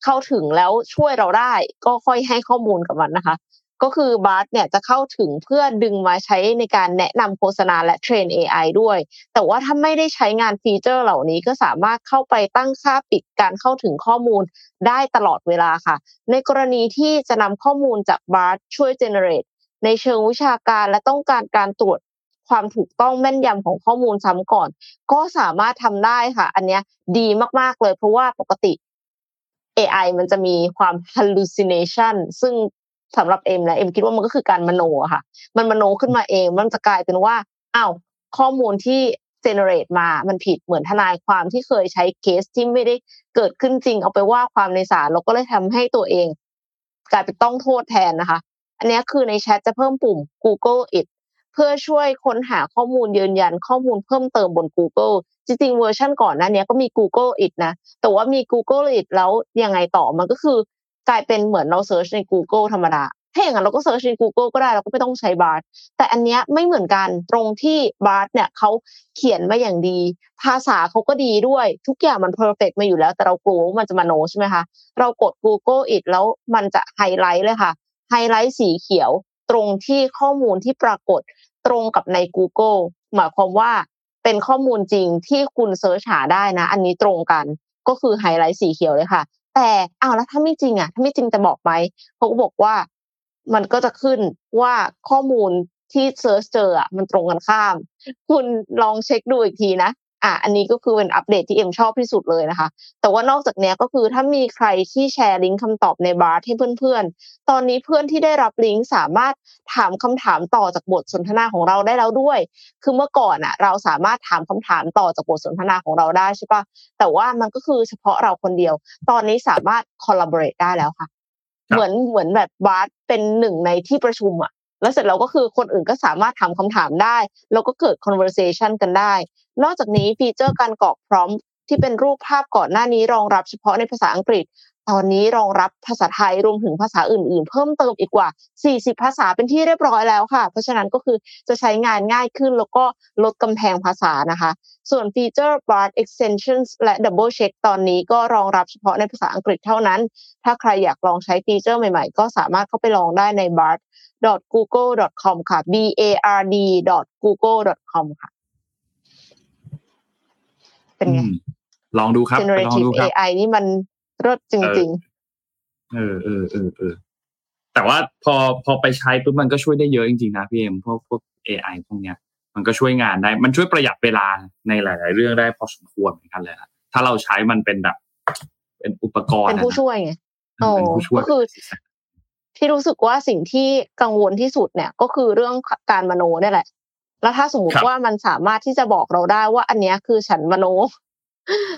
เข้าถึงแล้วช่วยเราได้ ก็ค่อยให้ข้อมูลกับมันนะคะ ก็คือ Bard เนี่ยจะเข้าถึงเพื่อดึงมาใช้ในการแนะนำโฆษณาและเทรน AI ด้วย แต่ว่าถ้าไม่ได้ใช้งานฟีเจอร์เหล่านี้ก็สามารถเข้าไปตั้งค่าปิดการเข้าถึงข้อมูลได้ตลอดเวลาค่ะ ในกรณีที่จะนำข้อมูลจากบาร์ช่วย generate ในเชิงวิชาการและต้องการการตรวจความถูกต้องแม่นยำของข้อมูลซ้ำก่อน ก็สามารถทำได้ค่ะ อันนี้ดีมากๆเลยเพราะว่าปกติ AI มันจะมีความ hallucination ซึ่ง สำหรับเอ็มนะเอ็มคิดว่ามันก็คือการมโนค่ะ มันมโนขึ้นมาเองมันจะกลายเป็นว่าอ้าวข้อมูลที่ generate มามันผิดเหมือนทนายความที่เคยใช้เคสที่ไม่ได้เกิดขึ้นจริง เอาไปว่าความในศาลแล้วก็เลยทำให้ตัวเอง กลายเป็นต้องโทษแทนนะคะ อันนี้คือในแชทจะเพิ่มปุ่ม Google it เพื่อช่วยค้นหาข้อมูลยืนยันข้อมูลเพิ่มเติมบน Google จริงๆเวอร์ชันก่อนหน้านี้ก็มี Google it นะ แต่ว่ามี Google it แล้วยังไงต่อมันก็คือ กลายเป็นเหมือนเราเซิร์ชใน Google ธรรมดาถ้าอย่างนั้นเราก็เซิร์ชใน Google ก็ได้เราก็ไม่ต้องใช้ Bard แต่อันเนี้ยไม่เหมือนกันตรงที่ Bard เนี่ยเขาเขียนมาอย่างดี ภาษาเขาก็ดีด้วย ทุกอย่างมัน perfect มาอยู่แล้ว แต่เรากลัวว่ามันจะมโนใช่ไหมคะเรากด Google it แล้วมันจะไฮไลท์เลยค่ะไฮไลท์สีเขียว ตรงที่ข้อมูลที่ปรากฏตรงกับใน Google หมายความว่าเป็นข้อมูลจริงที่คุณ search หาได้นะ อันนี้ตรงกันก็คือไฮไลท์สีเขียวเลยค่ะ แต่เอาแล้วถ้าไม่จริงอะ ถ้าไม่จริงจะบอกไหมเขาก็บอกว่ามันก็จะขึ้นว่าข้อมูลที่ search เจออะมันตรงกันข้าม คุณลองเช็คดูอีกทีนะ อะอันนี้ก็คือเป็นอัปเดตที่เอ็มชอบที่สุดเลยนะคะ แต่ว่านอกจากนี้ก็คือถ้ามีใครที่แชร์ลิงก์คำตอบใน Bard ให้เพื่อนๆ ตอนนี้เพื่อนที่ได้รับลิงก์สามารถถามคำถามต่อจากบทสนทนาของเราได้แล้วด้วย คือเมื่อก่อนอะ เราสามารถถามคำถามต่อจากบทสนทนาของเราได้ใช่ปะแต่ว่ามันก็คือเฉพาะเราคนเดียว ตอนนี้สามารถ collaborate ได้แล้วค่ะ เหมือนเหมือนแบบ Bard เป็นหนึ่งในที่ประชุมอะแล้วเสร็จแล้วก็คือคนอื่นก็สามารถถามคำถามได้ แล้วก็เกิด conversation กันได้ นอกจากนี้ฟีเจอร์การกรอก prompt ที่เป็นรูปภาพก่อนหน้านี้รองรับเฉพาะในภาษาอังกฤษ ตอนนี้รองรับภาษาไทยรวมถึงภาษาอื่น ๆ เพิ่มเติมอีกกว่า 40 ภาษาเป็นที่เรียบร้อยแล้วค่ะ เพราะฉะนั้นก็คือจะใช้งานง่ายขึ้นแล้วก็ลดกำแพงภาษานะคะ ส่วนฟีเจอร์ Bard Extensions และ Double Check ตอนนี้ก็รองรับเฉพาะในภาษาอังกฤษเท่านั้น ถ้าใครอยากลองใช้ฟีเจอร์ใหม่ ๆ ก็สามารถเข้าไปลองได้ใน bard google.com ค่ะ b a r d google.com ค่ะ เป็นไงอืมลองดูครับไปลอง generative ดูครับ AI นี่มันเลิศจริงเออเออเออเออแต่ว่าพอพอไปใช้ปุ๊บมันก็ช่วยได้เยอะจริงๆนะพี่เอ็มพวกพวก AI พวกเนี้ย มันก็ช่วยงานได้ มันช่วยประหยัดเวลาในหลาย ๆ เรื่องได้พอสมควรเหมือนกันเลยนะถ้าเราใช้มันเป็นแบบ เป็นอุปกๆรณ์เป็นผู้อะช่วยไงนะเป็นผู้ช่วยก็คือที่รู้สึกว่าสิ่งที่กังวลที่สุดเนี่ย ก็คือเรื่องการมโนเนี่ยแหละ แล้วถ้าสมมติว่ามันสามารถที่จะบอกเราได้ว่า อันเนี้ยคือฉันมโน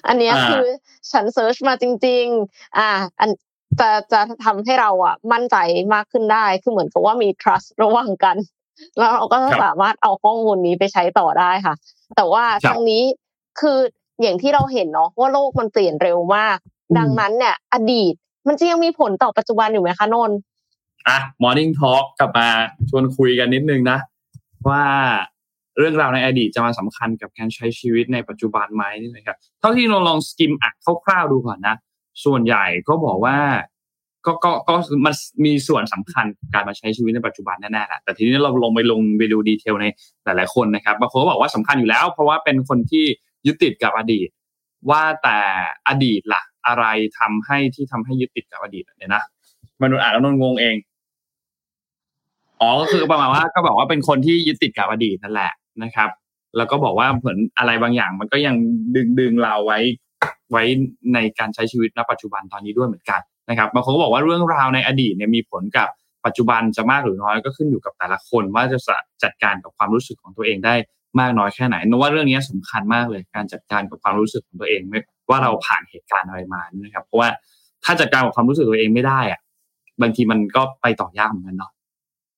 อันเนี้ยคือฉันเซิร์ชมาจริง ๆ อ่า อันจะจะทำให้เราอะ มั่นใจมากขึ้นได้คือเหมือนกับว่ามี trust ระหว่างกัน แล้วเราก็สามารถเอาข้อมูลนี้ไปใช้ต่อได้ค่ะ แต่ว่าทั้งนี้คืออย่างที่เราเห็นเนาะว่าโลกมันเปลี่ยนเร็วมาก ดังนั้นเนี่ย อดีตมันจะยังมีผลต่อปัจจุบันอยู่ไหมคะนนท์อะ Morning Talk กลับมาชวนคุยกันนิดนึงนะ ว่าเรื่องราวในอดีตจะมาสำคัญกับการใช้ชีวิตในปัจจุบันไหมนี่นะครับเท่าที่เราลองสกิมอะคร่าวๆดูก่อนนะ ส่วนใหญ่ก็บอกว่าก็ก็ก็มันมีส่วนสำคัญการมาใช้ชีวิตในปัจจุบันแน่ๆแหละแต่ทีนี้เราลงไปลงไปดูดีเทลในหลายๆคนนะครับบางคนก็บอกว่าสำคัญอยู่แล้ว เพราะว่าเป็นคนที่ยึดติดกับอดีต ว่าแต่อดีตล่ะ อะไรทำให้ที่ทำให้ยึดติดกับอดีตเนี่ยนะมนุษย์อ่านแล้วนนงงเอง อ๋อก็คือประมาณว่าก็บอกว่าเป็นคนที่ยึดติดกับอดีตนั่นแหละนะครับ แล้วก็บอกว่าเหมือนอะไรบางอย่าง มันก็ยังดึงดึงเราไว้ไว้ในการใช้ชีวิตณปัจจุบันตอนนี้ด้วยเหมือนกันนะครับบางคนก็บอกว่าเรื่องราวในอดีตเนี่ยมีผลกับปัจจุบันจะมากหรือน้อยก็ขึ้นอยู่กับแต่ละคนว่าจะจัดการกับความรู้สึกของตัวเองได้มากน้อยแค่ไหนนว่าเรื่องนี้สำคัญมากเลยการจัดการกับความรู้สึกของตัวเองว่าเราผ่านเหตุการณ์อะไรมานะครับ เพราะว่าถ้าจัดการกับความรู้สึกตัวเองไม่ได้อะบางทีมันก็ไปต่อยากเหมือนกันเนาะ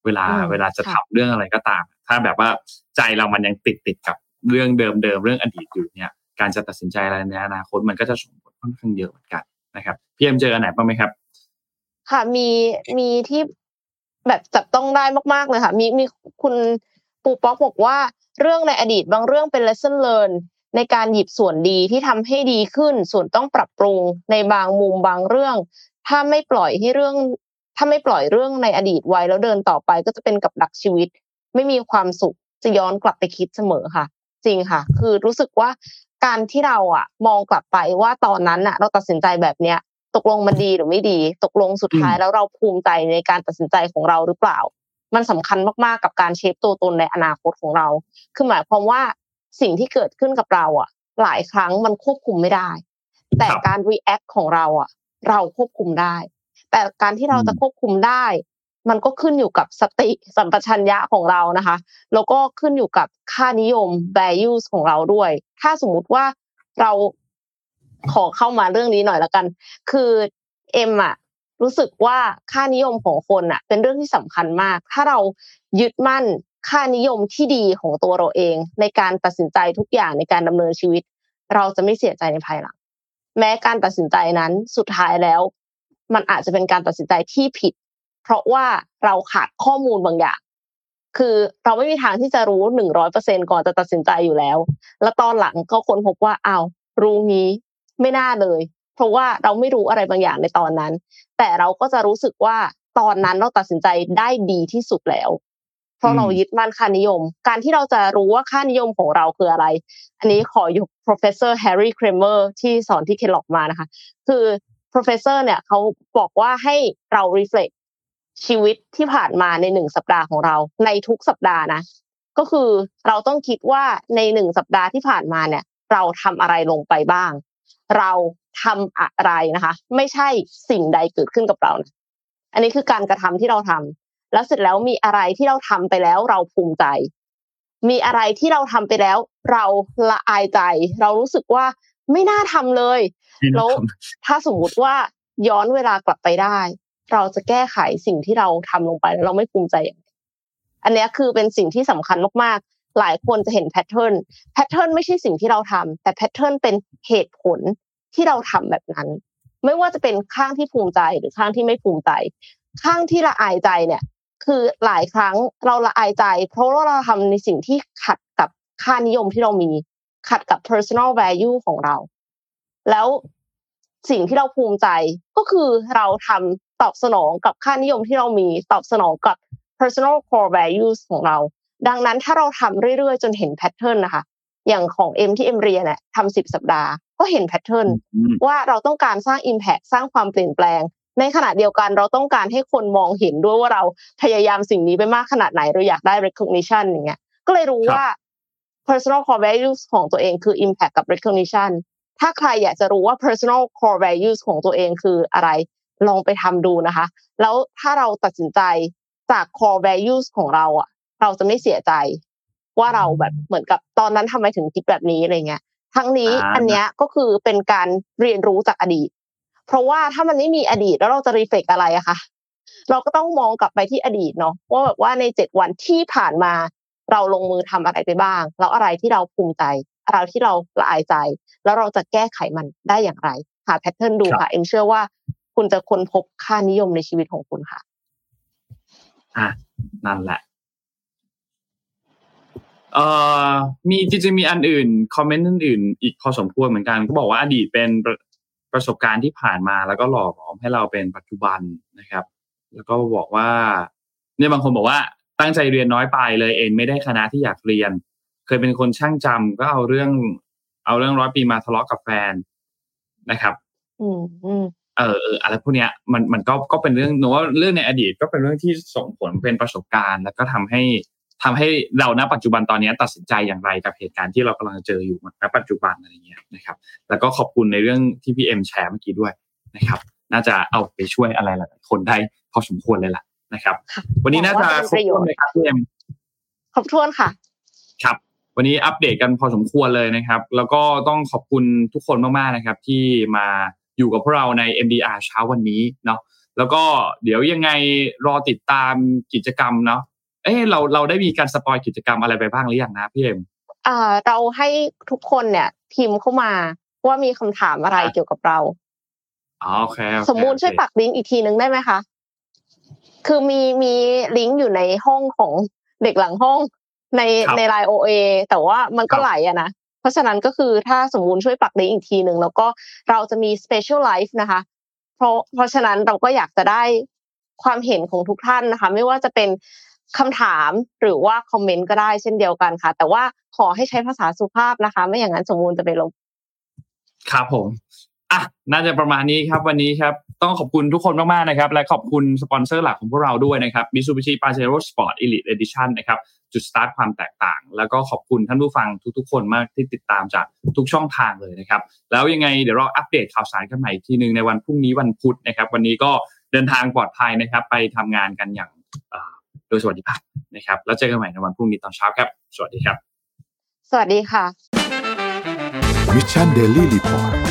เวลาเวลาจะทำเรื่องอะไรก็ตาม ถ้าแบบว่าใจเรามันยังติดติดกับเรื่องเดิมเดิมเรื่องอดีตอยู่เนี่ย การจะตัดสินใจอะไรในอนาคตมันก็จะส่งผลค่อนข้างเยอะเหมือนกันนะครับพี่เอ็มเจออันไหนบ้างไหมครับ ค่ะมีมีที่แบบจับต้องได้มากๆเลยค่ะ มีมีคุณปูป๊อกบอกว่าเรื่องในอดีตบางเรื่องเป็น lesson learn ในการหยิบส่วนดีที่ทำให้ดีขึ้น ส่วนต้องปรับปรุงในบางมุมบางเรื่อง ถ้าไม่ปล่อยให้เรื่อง ถ้าไม่ปล่อยเรื่องในอดีตไว้แล้วเดินต่อไปก็จะเป็นกับดักชีวิต ไม่มีความสุขจะย้อนกลับไปคิดเสมอค่ะ จริงค่ะ คือรู้สึกว่าการที่เราอะ มองกลับไปว่าตอนนั้นอะ เราตัดสินใจแบบเนี้ยตกลงมันดีหรือไม่ดี ตกลงสุดท้ายแล้วเราภูมิใจในการตัดสินใจของเราหรือเปล่า มันสำคัญมากๆกับการเชฟตัวตนในอนาคตของเรา คือหมายความว่าสิ่งที่เกิดขึ้นกับเราอะ หลายครั้งมันควบคุมไม่ได้ แต่การ react ของเราอะ เราควบคุมได้ แต่การที่เราจะควบคุมได้ มันก็ขึ้นอยู่กับสติสัมปชัญญะของเรานะคะ แล้วก็ขึ้นอยู่กับค่านิยม values ของเราด้วย ถ้าสมมุติว่าเราขอเข้ามาเรื่องนี้หน่อยละกัน คือเอ็มอะรู้สึกว่าค่านิยมของคนอะเป็นเรื่องที่สำคัญมาก ถ้าเรายึดมั่นค่านิยมที่ดีของตัวเราเอง ในการตัดสินใจทุกอย่างในการดำเนินชีวิต เราจะไม่เสียใจในภายหลัง แม้การตัดสินใจนั้นสุดท้ายแล้ว มันอาจจะเป็นการตัดสินใจที่ผิด เพราะว่าเราขาดข้อมูลบางอย่าง คือเราไม่มีทางที่จะรู้หนึ่งร้อยเปอร์เซ็นก่อนจะตัดสินใจอยู่แล้ว แล้วตอนหลังก็ค้นพบว่าอ้าวรู้งี้ไม่น่าเลย เพราะว่าเราไม่รู้อะไรบางอย่างในตอนนั้น แต่เราก็จะรู้สึกว่าตอนนั้นเราตัดสินใจได้ดีที่สุดแล้ว เพราะเรายึดมั่นค่านิยม การที่เราจะรู้ว่าค่านิยมของเราคืออะไร อันนี้ขอยก professor Harry Kramer ที่สอนที่เคล็อกมานะคะ คือ professor เนี่ยเขาบอกว่าให้เรา reflect ชีวิตที่ผ่านมาในหนึ่งสัปดาห์ของเรา ในทุกสัปดาห์นะ ก็คือเราต้องคิดว่าในหนึ่งสัปดาห์ที่ผ่านมาเนี่ย เราทำอะไรลงไปบ้าง เราทำอะไรนะคะ ไม่ใช่สิ่งใดเกิดขึ้นกับเรานะอันนี้คือการกระทำที่เราทำแล้วเสร็จแล้วมีอะไรที่เราทำไปแล้วเราภูมิใจ มีอะไรที่เราทำไปแล้ว เราละอายใจ เรารู้สึกว่า ไม่น่าทำเลย แล้วถ้าสมมุติว่าย้อนเวลากลับไปได้ เราจะแก้ไขสิ่งที่เราทำลงไปแล้วเราไม่ภูมิใจ อันนี้คือเป็นสิ่งที่สำคัญมากๆ หลายคนจะเห็น pattern pattern ไม่ใช่สิ่งที่เราทำแต่ pattern เป็นเหตุผลที่เราทำแบบนั้น ไม่ว่าจะเป็นข้างที่ภูมิใจหรือข้างที่ไม่ภูมิใจ ข้างที่ละอายใจเนี่ย คือหลายครั้งเราละอายใจ เพราะว่าเราทำในสิ่งที่ขัดกับค่านิยมที่เรามี ขัดกับ personal value ของเรา แล้วสิ่งที่เราภูมิใจก็คือเราทำตอบสนองกับค่านิยมที่เรามีตอบสนองกับ personal core values ของเรา ดังนั้นถ้าเราทำเรื่อยๆ จนเห็น pattern นะคะ อย่างของเอ็มที่เอ็มเรียนเนี่ยทำสิบสัปดาห์ ก็เห็น pattern ว่าเราต้องการสร้าง Impact สร้างความเปลี่ยนแปลง ในขณะเดียวกันเราต้องการให้คนมองเห็นด้วยว่าเราพยายามสิ่งนี้ไปมากขนาดไหนเราอยากได้ recognition อย่างเงี้ยก็เลยรู้ว่า personal core values ของตัวเองคือ impact กับ recognition ถ้าใครอยากจะรู้ว่า personal core values ของตัวเองคืออะไร ลองไปทำดูนะคะ แล้วถ้าเราตัดสินใจจาก core values ของเราอะ เราจะไม่เสียใจ ว่าเราแบบเหมือนกับตอนนั้นทำไมถึงคิดแบบนี้อะไรเงี้ย ทั้งนี้อันเนี้ยก็คือเป็นการเรียนรู้จากอดีต เพราะว่าถ้ามันไม่มีอดีตแล้วเราจะรีเฟกอะไรอะคะเราก็ต้องมองกลับไปที่อดีตเนาะว่าแบบว่าในเจ็ดวันที่ผ่านมา เราลงมือทำอะไรไปบ้าง แล้วอะไรที่เราภูมิใจอะไรที่เราละอายใจ แล้วเราจะแก้ไขมันได้อย่างไร หาแพทเทิร์นดูค่ะ เอ็มเชื่อว่าคุณจะค้นพบค่านิยมในชีวิตของคุณค่ะ อะ นั่นแหละเอ่อมีจริงๆมีอันอื่น คอมเมนต์อื่นๆอีกพอสมควรเหมือนกัน ก็บอกว่าอดีตเป็นประสบการณ์ที่ผ่านมาแล้วก็หล่อหลอมให้เราเป็นปัจจุบันนะครับ แล้วก็บอกว่าเนี่ยบางคนบอกว่า ตั้งใจเรียนน้อยไปเลยเองไม่ได้คณะที่อยากเรียน เคยเป็นคนช่างจำก็เอาเรื่อง เอาเรื่องร้อยปีมาทะเลาะกับแฟนนะครับ อืมอืมเออเอออะไรพวกเนี้ยมันมันก็ก็เป็นเรื่องหนูว่าเรื่องในอดีตก็เป็นเรื่องที่ส่งผลเป็นประสบการณ์ แล้วก็ทำให้ทำให้เราณปัจจุบันตอนนี้ตัดสินใจอย่างไรกับเหตุการณ์ที่เรากำลังเจออยู่ณปัจจุบันอะไรเงี้ยนะครับ แล้วก็ขอบคุณในเรื่องที่พี่เอ็มแชร์เมื่อกี้ด้วยนะครับ น่าจะเอาไปช่วยอะไรหลายคนได้พอสมควรเลยล่ะ นะครับ วันนี้น่าจะครบถ้วนเลยครับพี่เอ็มครบถ้วนค่ะ ครับ วันนี้อัปเดตกันพอสมควรเลยนะครับ แล้วก็ต้องขอบคุณทุกคนมากๆนะครับ ที่มาอยู่กับพวกเราใน MDR เช้าวันนี้เนาะแล้วก็เดี๋ยวยังไงรอติดตามกิจกรรมเนาะเอ้เราเราได้มีการสปอยกิจกรรมอะไรไปบ้างหรือยังนะพี่เอ็มอ่าเราให้ทุกคนเนี่ยพิมพ์เข้ามาว่ามีคำถามอะไรเกี่ยวกับเราอ๋อโอเคโอเคสมมูลช่วยปักลิงก์อีกทีนึงได้ไหมคะ คือมีมีลิงก์อยู่ในห้องของเด็กหลังห้องในในไลน์โอเอแต่ว่ามันก็ไหลอะนะเพราะฉะนั้นก็คือถ้าสมมูลช่วยปักลิงก์อีกทีหนึ่งแล้วก็เราจะมี special live นะคะ เพราะเพราะฉะนั้นเราก็อยากจะได้ความเห็นของทุกท่านนะคะ ไม่ว่าจะเป็นคำถามหรือว่าคอมเมนต์ก็ได้เช่นเดียวกันค่ะ แต่ว่าขอให้ใช้ภาษาสุภาพนะคะ ไม่อย่างนั้นสมมูลจะไปลบครับผม อะน่าจะประมาณนี้ครับวันนี้ครับต้องขอบคุณทุกคนมากๆนะครับ และขอบคุณสปอนเซอร์หลักของพวกเราด้วยนะครับ Mitsubishi Pajero Sport Elite Edition นะครับจุดสตาร์ทความแตกต่าง แล้วก็ขอบคุณท่านผู้ฟังทุกๆ คนมากที่ติดตามจากทุกช่องทางเลยนะครับ แล้วยังไงเดี๋ยวเราอัปเดตข่าวสารกันใหม่อีกทีหนึ่งในวันพรุ่งนี้วันพุธนะครับ วันนี้ก็เดินทางปลอดภัยนะครับ ไปทำงานกันอย่างโดยสวัสดิภาพนะครับ แล้วเจอกันใหม่ในวันพรุ่งนี้ตอนเช้าครับ สวัสดีครับ สวัสดีค่ะ Mission Daily Report